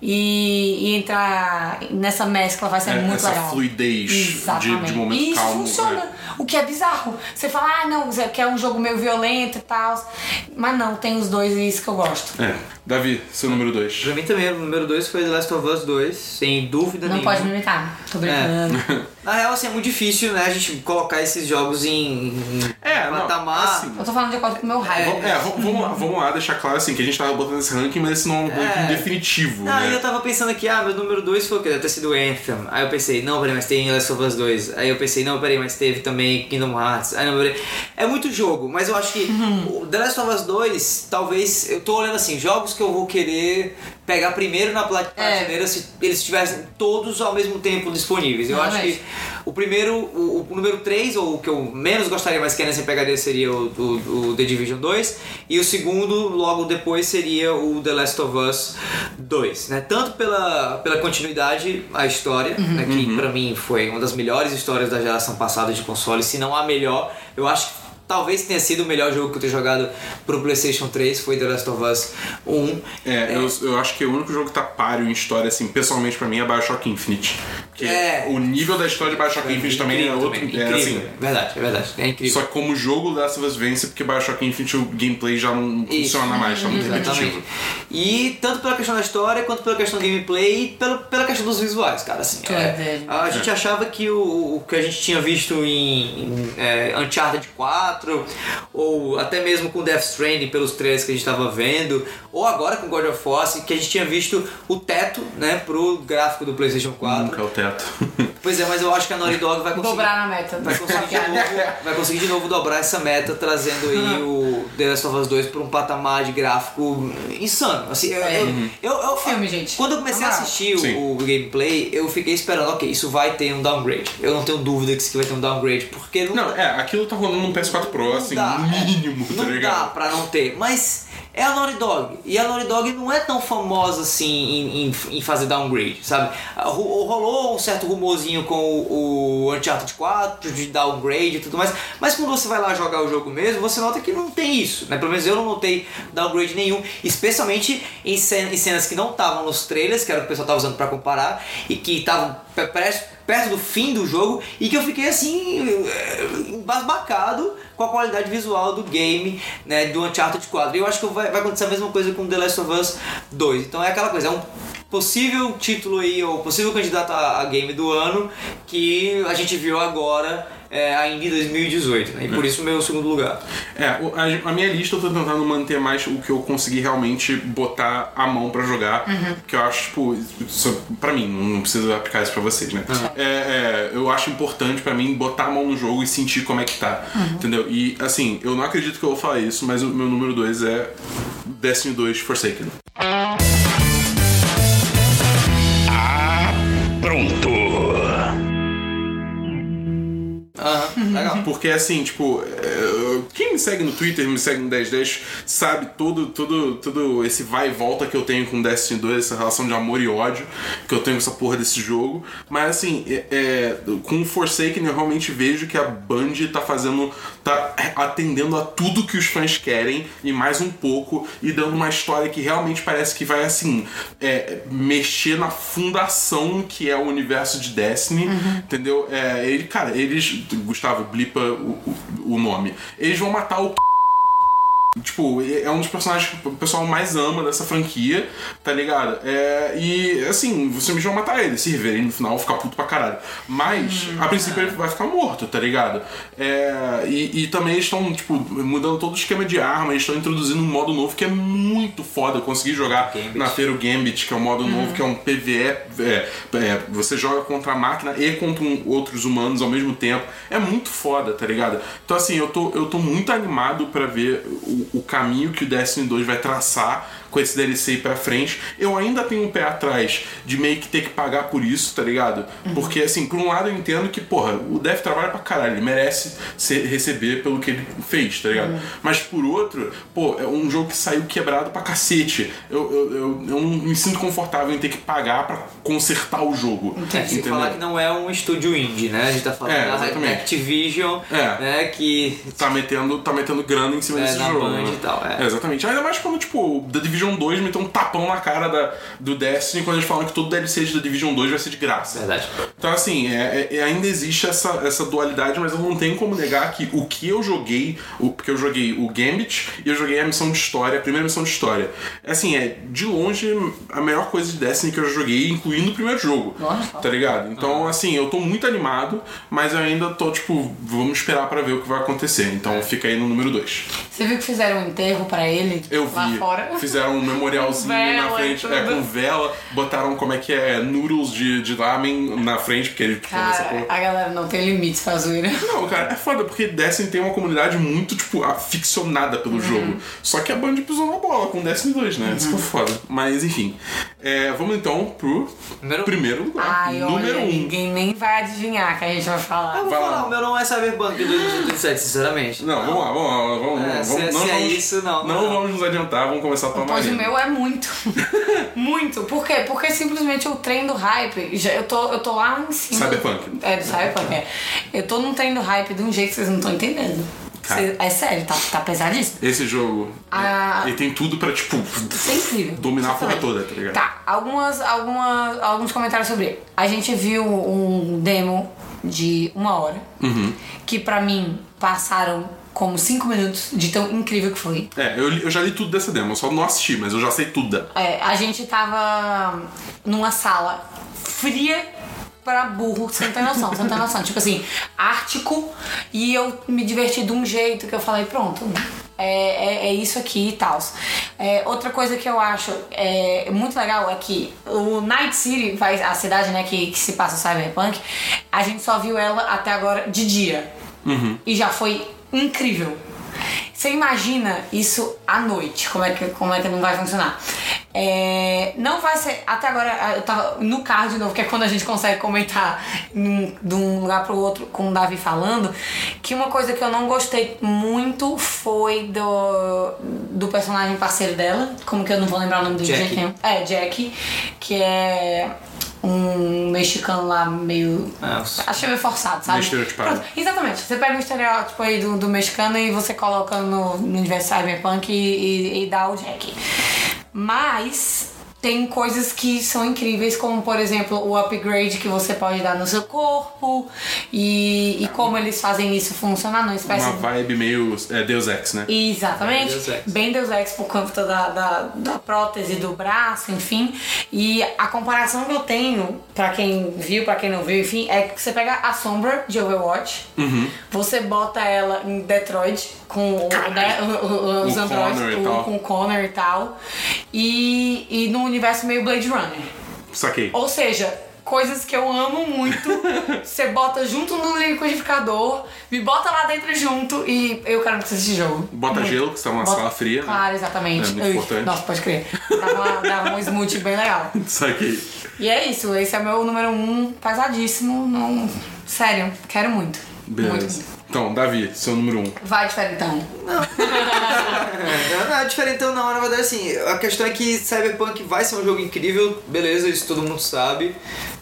C: e, e entrar nessa mescla. Vai ser
A: É,
C: muito
A: essa
C: legal.
A: fluidez de-
C: Exatamente.
A: de momento
C: e isso
A: calmo,
C: funciona.
A: é.
C: O que é bizarro. Você fala, ah, não, você quer um jogo meio violento e tal. Mas não, tem os dois e isso que eu gosto.
A: É. Davi, seu número 2.
B: Pra mim também, o número 2 foi The Last of Us 2, sem dúvida
C: Não
B: nenhuma.
C: pode me imitar. Tô brincando.
B: Na real, assim, é muito difícil, né, a gente colocar esses jogos em, em
A: É, não,
B: patamar.
A: assim,
C: Eu tô falando de acordo com o meu raio.
A: É, vamos lá, vamos lá deixar claro assim que a gente tava botando esse ranking, mas esse não é um ranking
B: É.
A: definitivo,
B: Não, e
A: né?
B: eu tava pensando aqui, ah, meu número 2 foi o que? Deve ter sido Anthem. Aí eu pensei, não, peraí, mas tem Last of Us 2. Aí eu pensei, não, peraí, mas teve também Kingdom Hearts. Aí não, peraí. É muito jogo, mas eu acho que o The Last of Us 2, talvez, eu tô olhando assim, jogos que eu vou querer pegar primeiro na
C: É.
B: prateleira se eles estivessem todos ao mesmo tempo disponíveis. Eu acho
C: Realmente.
B: que o primeiro, o, o número 3, ou o que eu menos gostaria, mas que é nessa pegadeira, seria o, o, o The Division 2. E o segundo, logo depois, seria o The Last of Us 2. Né? Tanto pela, pela continuidade, a história, né, que pra mim foi uma das melhores histórias da geração passada de consoles, se não a melhor. Eu acho que talvez tenha sido o melhor jogo que eu tenho jogado pro PlayStation 3, foi The Last of Us 1.
A: É, eu, eu acho que o único jogo que tá páreo em história, assim, pessoalmente pra mim, é Bioshock Infinite. Porque
B: É.
A: o nível da história de Bioshock Infinite também é outro.
B: também,
A: É
B: incrível.
A: assim.
B: Verdade, é verdade. É incrível.
A: Só que como jogo, Last of Us vence porque Bioshock Infinite o gameplay já não
B: Isso.
A: funciona mais, tá muito
B: Exatamente.
A: repetitivo.
B: E tanto pela questão da história, quanto pela questão do gameplay e pela, pela questão dos visuais, cara. Assim, é,
C: é
B: a gente achava que o, o que a gente tinha visto em, em é, Uncharted 4, ou até mesmo com Death Stranding pelos trailers que a gente estava vendo, ou agora com God of War, assim, que a gente tinha visto o teto, né, pro gráfico do PlayStation 4.
A: Nunca é o teto.
B: Pois é, mas eu acho que a Naughty Dog vai conseguir.
C: Dobrar na meta.
B: Vai conseguir, de novo, vai conseguir de novo dobrar essa meta, trazendo aí o The Last of Us 2 para um patamar de gráfico insano. Assim, eu, eu, eu, eu-
C: Filme, gente.
B: Quando eu comecei a assistir o, o gameplay, eu fiquei esperando, ok, isso vai ter um downgrade. Eu não tenho dúvida que isso aqui vai ter um downgrade, porque não,
A: Não, é, aquilo tá rolando no PS4 Pro, assim,
B: dá,
A: no mínimo,
B: não
A: tá
B: dá
A: ligado?
B: pra não ter. Mas é a Naughty Dog. E a Naughty Dog não é tão famosa assim em, em, em fazer downgrade, sabe? Ro- Rolou um certo rumorzinho com o, o Uncharted 4 de downgrade e tudo mais. Mas quando você vai lá jogar o jogo mesmo, você nota que não tem isso, né? Pelo menos eu não notei downgrade nenhum. Especialmente em cen- em cenas que não estavam nos trailers, que era o que o pessoal tava usando pra comparar, e que estavam pe- perto do fim do jogo e que eu fiquei assim eh, embasbacado com a qualidade visual do game, né, do Uncharted 4. E eu acho que vai, vai acontecer a mesma coisa com The Last of Us 2. Então é aquela coisa, é um possível título aí, ou possível candidato a game do ano que a gente viu agora é, ainda em 2018, né? E por isso meu segundo lugar.
A: É, a, a minha lista eu tô tentando manter mais o que eu consegui realmente botar a mão pra jogar. Porque eu acho, tipo, isso, pra mim, não preciso aplicar isso pra vocês, né? É, é, eu acho importante pra mim botar a mão no jogo e sentir como é que tá. Entendeu? E assim, eu não acredito que eu vou falar isso, mas o meu número 2 é Destiny 2 Forsaken.
D: Pronto.
B: Legal.
A: Porque assim, tipo, é, quem me segue no Twitter, me segue no 1010, sabe todo, todo, todo esse vai e volta que eu tenho com Destiny 2, essa relação de amor e ódio que eu tenho com essa porra desse jogo. Mas assim, é, é, com o Forsaken eu realmente vejo que a Band tá fazendo, tá atendendo a tudo que os fãs querem e mais um pouco, e dando uma história que realmente parece que vai assim, é, mexer na fundação que é o universo de Destiny, entendeu? É, ele, cara, eles. Gustavo, blipa o, o, o nome. Eles vão matar o Tipo, é um dos personagens que o pessoal mais ama dessa franquia, tá ligado? É, e assim, você me vai matar ele, se rever ele no final, ficar puto pra caralho. Mas, a princípio, ele vai ficar morto, tá ligado? É, e, e também eles estão, tipo, mudando todo o esquema de arma, eles estão introduzindo um modo novo que é muito foda. Eu consegui jogar
B: Gambit.
A: na feira o Gambit, que é um modo novo, que é um PVE. É, é, você joga contra a máquina e contra um- outros humanos ao mesmo tempo. É muito foda, tá ligado? Então, assim, eu tô, eu tô muito animado pra ver o, o caminho que o Destiny 2 vai traçar com esse DLC aí pra frente. Eu ainda tenho um pé atrás de meio que ter que pagar por isso, tá ligado? Porque, assim, por um lado eu entendo que, porra, o Dev trabalha pra caralho, ele merece ser- receber pelo que ele fez, tá ligado? Mas por outro, pô, é um jogo que saiu quebrado pra cacete. Eu, eu, eu, eu não me sinto confortável em ter que pagar pra consertar o jogo.
B: É, sem falar que não é um estúdio indie, né? A gente tá falando
A: É,
B: da. Activision,
A: É.
B: né? Que
A: Tá metendo, tá metendo grana em cima
B: É,
A: desse jogo. Né?
B: e tal, é.
A: exatamente. Ainda mais quando, tipo, The Division 2 meteu um tapão na cara da, do Destiny quando eles falam que todo DLC de The Division 2 vai ser de graça.
B: Verdade.
A: Então, assim, é- é- ainda existe essa, essa dualidade, mas eu não tenho como negar que o que eu joguei, o, porque eu joguei o Gambit e eu joguei a missão de história, a primeira missão de história. Assim, é de longe a melhor coisa de Destiny que eu já joguei, incluindo o primeiro jogo.
C: Nossa.
A: Tá ligado? Então, assim, eu tô muito animado, mas eu ainda tô, tipo, vamos esperar pra ver o que vai acontecer. Então fica aí no número 2.
C: Você viu que fizeram um enterro pra ele
A: Eu
C: lá
A: vi.
C: fora?
A: Fizeram um memorialzinho
C: Vela
A: na frente, é, com vela, botaram como é que é, noodles de, de ramen na frente, porque ele ficou nessa
C: Cara,
A: porra.
C: a galera não tem limites pra zoeira.
A: Não, cara, é foda, porque Destiny tem uma comunidade muito, tipo, aficionada pelo jogo. Só que a Band pisou na bola com Destiny 2, né? Isso que é foda. Mas, enfim. É, vamos então pro
B: Número
A: primeiro lugar.
C: Ai,
A: Número
C: olha,
A: 1. Um.
C: ninguém nem vai adivinhar que a gente vai
B: Eu
C: falar.
B: vou
A: Vai
B: falar,
A: lá.
B: o meu não é Cyberpunk de 2037, sinceramente.
A: Não, vamos lá, vamos lá. Vamos,
B: É,
A: vamos,
B: se-
A: não
B: se é isso, não,
A: Não,
B: não.
A: vamos nos adiantar, vamos começar a tomar
C: Pois o meu é muito. muito. Por quê? Porque simplesmente o trem do hype. Já, eu, tô, eu tô lá em cima.
A: Cyberpunk.
C: É, do Cyberpunk, é. Eu tô num trem do hype de um jeito que vocês não estão entendendo. Você- é sério, tá, tá pesadíssimo.
A: Esse jogo,
C: Ah.
A: ele tem tudo pra, tipo,
C: é incrível.
A: dominar a porra
C: Exatamente.
A: toda, tá ligado?
C: Tá, algumas, algumas, alguns comentários sobre ele. A gente viu um demo de uma hora,
A: Uhum.
C: que pra mim passaram como cinco minutos de tão incrível que foi.
A: É, eu, eu já li tudo dessa demo, eu só não assisti, mas eu já sei tudo.
C: É, a gente tava numa sala fria pra burro, você não tem noção, você não tem noção. Tipo assim, ártico, e eu me diverti de um jeito que eu falei, pronto. É, é, é isso aqui e tal. É, outra coisa que eu acho é, muito legal é que o Night City, vai- a cidade né, que, que se passa Cyberpunk, a gente só viu ela até agora de dia. E já foi incrível. Você imagina isso à noite, como é que, como é que não vai funcionar? É, não vai ser. Até agora, eu tava no carro de novo, que é quando a gente consegue comentar num- de um lugar pro outro com o Davi falando. Que uma coisa que eu não gostei muito foi do, do personagem parceiro dela, como que eu não vou lembrar o nome do
B: Jack.
C: jeito. É, Jack, que é um mexicano lá meio.
B: Nossa.
C: Achei meio forçado, sabe? Pronto, exatamente. Você pega o estereótipo aí do, do mexicano e você coloca no, no universo cyberpunk e, e, e dá o Jack. Mas tem coisas que são incríveis, como por exemplo o upgrade que você pode dar no seu corpo e, e como eles fazem isso funcionar numa espécie
A: Uma vibe meio é, Deus Ex, né?
C: Exatamente.
B: É, Deus Ex.
C: Bem Deus Ex por conta da, da, da prótese do braço, enfim. E a comparação que eu tenho, pra quem viu, pra quem não viu, enfim, é que você pega a sombra de Overwatch,
A: Uhum.
C: você bota ela em Detroit com né, os
A: O
C: androides,
A: tal.
C: com o Connor e tal. E, e num universo meio Blade Runner.
A: Saquei.
C: Ou seja, coisas que eu amo muito, você bota junto no liquidificador, me bota lá dentro junto e eu quero que você esse jogo.
A: Bota
C: Muito.
A: gelo, que você tá numa
C: Bota-
A: sala fria, né?
C: Claro, exatamente.
A: É muito
C: Ui,
A: importante.
C: Nossa, pode crer. Dava, um smoothie bem legal.
A: Saquei.
C: E é isso, esse é meu número um, pesadíssimo. Não... Sério, quero muito. Muito.
A: Então, Davi, seu número um.
C: Vai, diferentão.
B: Não, não, é diferentão não, na verdade assim, a questão é que Cyberpunk vai ser um jogo incrível, beleza, isso todo mundo sabe.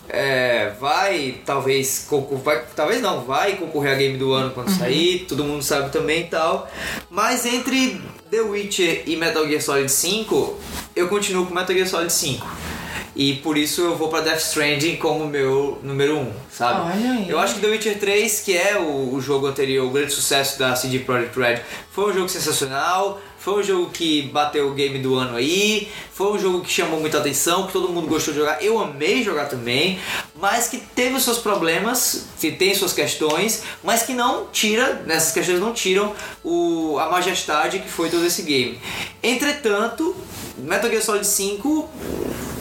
B: É, vai, talvez, vai, talvez não, vai concorrer a game do ano quando sair, todo mundo sabe também e tal. Mas entre The Witcher e Metal Gear Solid 5, eu continuo com Metal Gear Solid 5. E por isso eu vou pra Death Stranding como meu número 1, um, sabe?
C: Olha aí.
B: Eu acho que The Witcher 3, que é o, o jogo anterior, o grande sucesso da CD Projekt Red, foi um jogo sensacional, foi um jogo que bateu o game do ano aí, foi um jogo que chamou muita atenção, que todo mundo gostou de jogar, eu amei jogar também, mas que teve os seus problemas, que tem suas questões, mas que não tira, nessas questões não tiram o, a majestade que foi todo esse game. Entretanto, Metal Gear Solid 5 é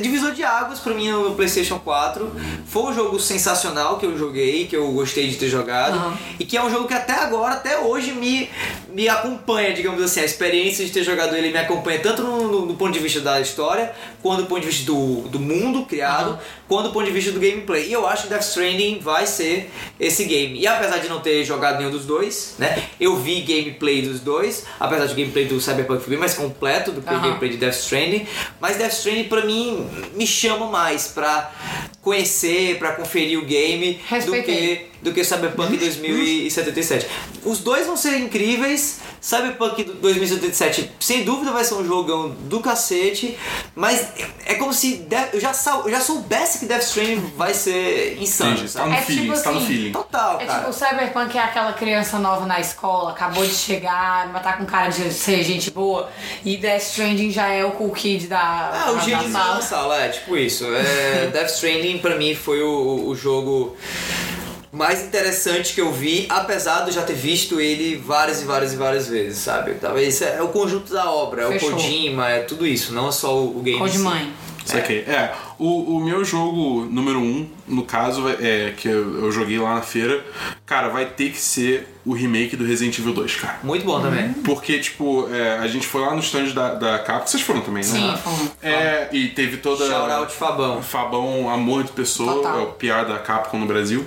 B: divisor de águas pra mim no PlayStation 4. Foi um jogo sensacional que eu joguei, que eu gostei de ter jogado.
C: Aham.
B: E que é um jogo que até agora, até hoje, me, me acompanha, digamos assim. A experiência de ter jogado ele me acompanha tanto no, no- do ponto de vista da história, quanto do ponto de vista do, do mundo criado,
C: Aham.
B: quanto do ponto de vista do gameplay. E eu acho que Death Stranding vai ser esse game. E apesar de não ter jogado nenhum dos dois, né? Eu vi gameplay dos dois, apesar de o gameplay do Cyberpunk foi bem mais completo do que o
C: Aham.
B: gameplay de Death Stranding, mas Death Stranding pra mim me chama mais pra conhecer, pra conferir o game do que do que Cyberpunk 2077. Os dois vão ser incríveis. Cyberpunk 2077, sem dúvida, vai ser um jogão do cacete. Mas é como se de- eu já, eu já soubesse que Death Stranding vai ser insano.
A: Entendi. Tá no
C: É
A: feeling,
C: tipo
A: tá no
C: assim,
A: feeling.
B: Total,
C: É
B: cara.
C: tipo, o Cyberpunk é aquela criança nova na escola, acabou de chegar, mas tá com cara de ser gente boa. E Death Stranding já é o cool kid da,
B: Ah, o
C: da,
B: gênio
C: da
B: da
C: sala.
B: sala, é tipo isso. É, Death Stranding pra mim foi o, o jogo mais interessante que eu vi, apesar de eu já ter visto ele várias e várias e várias vezes, sabe? Talvez é o conjunto da obra, é o
C: Fechou.
B: Kojima, é tudo isso, não é só o, o game.
C: Code
B: si.
C: mãe.
A: Saquei. É, o, o meu jogo número um, no caso, é, que eu, eu joguei lá na feira, cara, vai ter que ser o remake do Resident Evil 2, cara.
B: Muito bom também.
A: Porque, tipo, é, a gente foi lá no stand da, da Capcom, vocês foram também, né?
C: Sim, fomos.
A: É, e teve toda.
B: Shout out Fabão.
A: Fabão, amor de pessoa,
C: Total.
A: é o PR da Capcom no Brasil.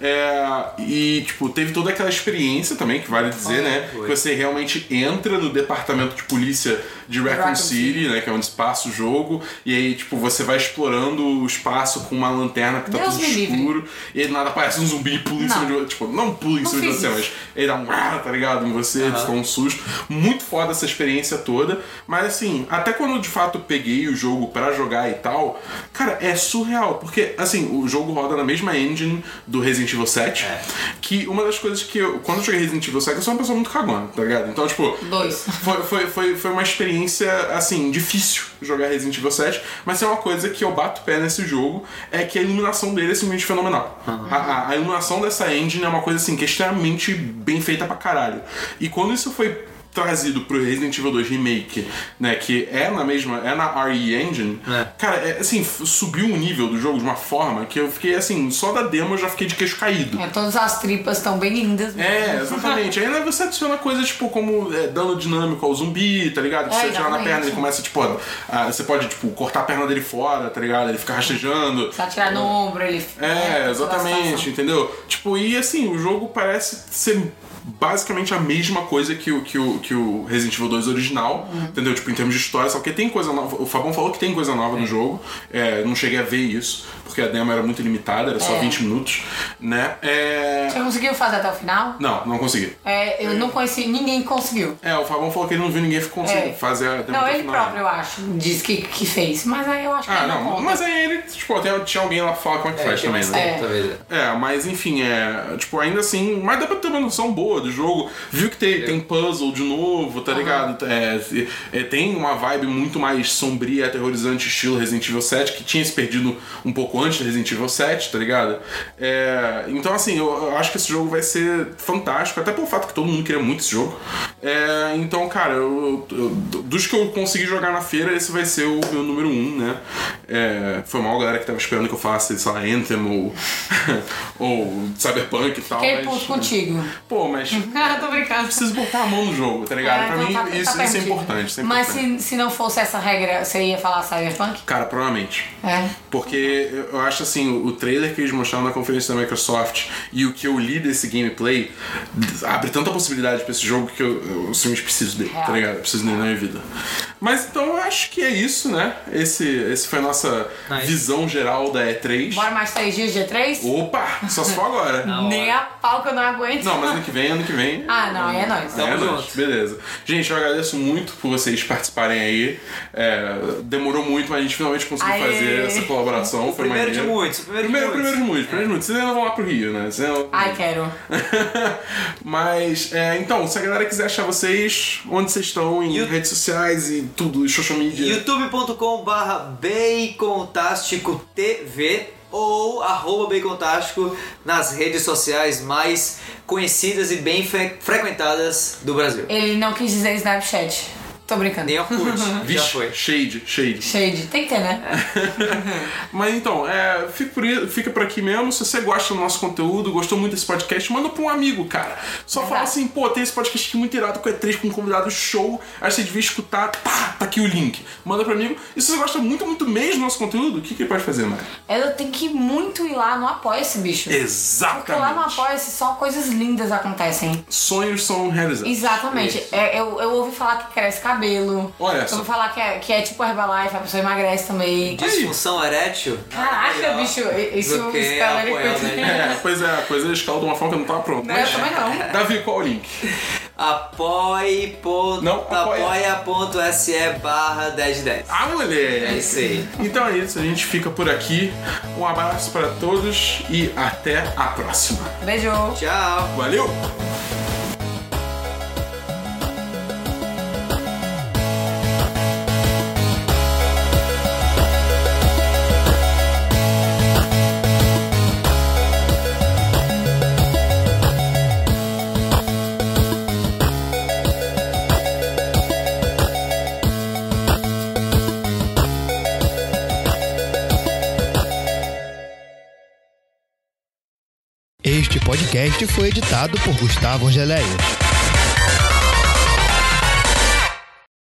A: É, e, tipo, teve toda aquela experiência também, que vale dizer, né?
B: foi.
A: Que você realmente entra no departamento de polícia de Raccoon
C: Raccoon
A: City, né? Que é onde se passa o jogo. E aí, tipo, você vai explorando o espaço com uma lanterna que tá
C: Deus
A: tudo
C: me livre.
A: escuro. E aí nada aparece um zumbi e pula em
C: Não.
A: cima de você. Tipo, não pula em
C: Não
A: cima de você, mas ele dá um ah, tá ligado, em você,
B: Aham.
A: fica um susto. Muito foda essa experiência toda. Mas assim, até quando de fato peguei o jogo pra jogar e tal, cara, é surreal. Porque, assim, o jogo roda na mesma engine do Resident Evil 7.
B: É.
A: Que uma das coisas que eu. Quando eu joguei Resident Evil 7, eu sou uma pessoa muito cagona, tá ligado? Então, tipo.
C: Dois.
A: Foi, foi, foi, foi uma experiência, assim, difícil jogar Resident Evil 7, mas é uma coisa que eu bato o pé nesse jogo, é que a iluminação dele é simplesmente fenomenal. A, a- a iluminação dessa engine é uma coisa, assim, que é extremamente bem feita pra caralho. E quando isso foi trazido pro Resident Evil 2 Remake, né, que é na mesma, é na RE Engine,
B: É.
A: cara, é, assim, subiu o nível do jogo de uma forma que eu fiquei, assim, só da demo eu já fiquei de queixo caído.
C: É, todas as tripas estão bem lindas.
A: É, exatamente. Aí né, você adiciona coisas tipo como é, dano dinâmico ao zumbi, tá ligado? Que
C: É,
A: você atirar na perna, ele começa, tipo, ah, você pode, tipo, cortar a perna dele fora, tá ligado? Ele fica rastejando.
C: Se atirar no ombro, ele.
A: É,
C: a
A: exatamente, entendeu? Tipo, e assim, o jogo parece ser basicamente a mesma coisa que o, que o, que o Resident Evil 2 original,
C: Uhum.
A: entendeu? Tipo, em termos de história, só que tem coisa nova. O Fabão falou que tem coisa nova no jogo, é, não cheguei a ver isso, porque a demo era muito limitada, era só
C: É.
A: 20 minutos, né? É...
C: Você conseguiu fazer até o final?
A: Não, não consegui.
C: É, eu não conheci, ninguém conseguiu.
A: É, o Fabão falou que ele não viu ninguém conseguir
C: É.
A: fazer a demo
C: Não,
A: até
C: ele
A: final.
C: próprio, eu acho, disse que, que fez. Mas aí eu acho que
A: Ah,
C: não,
A: não, mas aí ele, tipo, tem- tinha alguém lá pra falar como é que faz
B: tem
A: também, né?
B: talvez.
A: É, mas enfim, é. Tipo, ainda assim. Mas dá pra ter uma noção boa do jogo. Viu que tem, tem puzzle de novo, tá ligado? É, é, tem uma vibe muito mais sombria, aterrorizante, estilo Resident Evil 7, que tinha se perdido um pouco antes do Resident Evil 7, tá ligado? É, então, assim, eu, eu acho que esse jogo vai ser fantástico, até pelo fato que todo mundo queria muito esse jogo. É, então, cara, eu, eu- dos que eu consegui jogar na feira, esse vai ser o meu número um, né? É, foi mal a galera que tava esperando que eu falasse, sei lá, Anthem ou, ou Cyberpunk e tal.
C: Fiquei
A: mas,
C: puto contigo.
A: Pô, mas
C: Ah, tô brincando.
A: preciso botar a mão no jogo, tá ligado?
C: É,
A: pra mim,
C: tá- tá
A: isso, isso é importante. Isso é
C: Mas
A: importante.
C: se, se não fosse essa regra, você ia falar Cyberpunk?
A: Cara, provavelmente.
C: É.
A: Porque eu acho assim, o trailer que eles mostraram na conferência da Microsoft e o que eu li desse gameplay abre tanta possibilidade pra esse jogo que eu, eu simplesmente preciso dele, tá ligado? Eu preciso dele na minha vida. Mas então eu acho que é isso, né? Esse, esse foi a nossa
B: Nice.
A: visão geral da E3.
C: Bora mais três dias de E3?
A: Opa! Só se for agora.
C: Nem a pau que eu não aguento.
A: Não, mas ano que vem, ano que vem.
C: Ah, não, aí é nóis.
B: Tamo
A: é,
B: junto.
A: nóis. Beleza. Gente, eu agradeço muito por vocês participarem aí. É, demorou muito, mas a gente finalmente conseguiu
C: Aê.
A: fazer essa colaboração. Foi
B: Primeiro de muitos, primeiro de
A: Primeiro,
B: muitos.
A: primeiro de muitos, primeiro de muitos. Vocês ainda vão lá pro Rio, né? Vocês ainda-
C: Ai, quero.
A: Mas, é, então, se a galera quiser achar vocês, onde vocês estão, em
B: You-
A: redes sociais e tudo, social media.
B: youtube.com barra Bacontástico TV ou arroba Bacontástico nas redes sociais mais conhecidas e bem fre- frequentadas do Brasil.
C: Ele não quis dizer Snapchat. Tô brincando.
B: Nem Orkut, já
A: Vixe,
B: foi.
A: shade, shade.
C: Shade. Tem que ter, né?
A: Mas então, é, fica, por, fica por aqui mesmo. Se você gosta do nosso conteúdo, gostou muito desse podcast, manda pra um amigo, cara. Só fala assim, pô, tem esse podcast aqui muito irado com E3, com um convidado show. Aí você devia escutar, pá, tá aqui o link. Manda pro amigo. E se você gosta muito, muito mesmo do nosso conteúdo, o que, que ele pode fazer, Mari?
C: Eu tenho que muito ir lá no Apoia-se, bicho. Porque lá no
A: Exatamente.
C: Apoia-se só coisas lindas acontecem.
A: Sonhos são realizados.
C: Exatamente. É, eu, eu ouvi falar que cresce cabelo.
A: Olha
C: Eu
A: só.
C: ouvi falar que é, que é tipo Herbalife, a pessoa emagrece também.
B: Disfunção erétil?
C: Caraca, bicho, isso coisa-
B: né?
A: É, pois é, a coisa escala de uma forma que não tava pronta.
C: Não, eu também não.
A: Davi, qual o link?
B: Apoie. ponto-
A: Não, apoia.
B: apoia.se barra 1010.
A: Ah, moleque!
B: É isso aí.
A: Então é isso, a gente fica por aqui. Um abraço para todos e até a próxima.
C: Beijo.
B: Tchau.
A: Valeu!
D: Podcast foi editado por Gustavo Angeléia.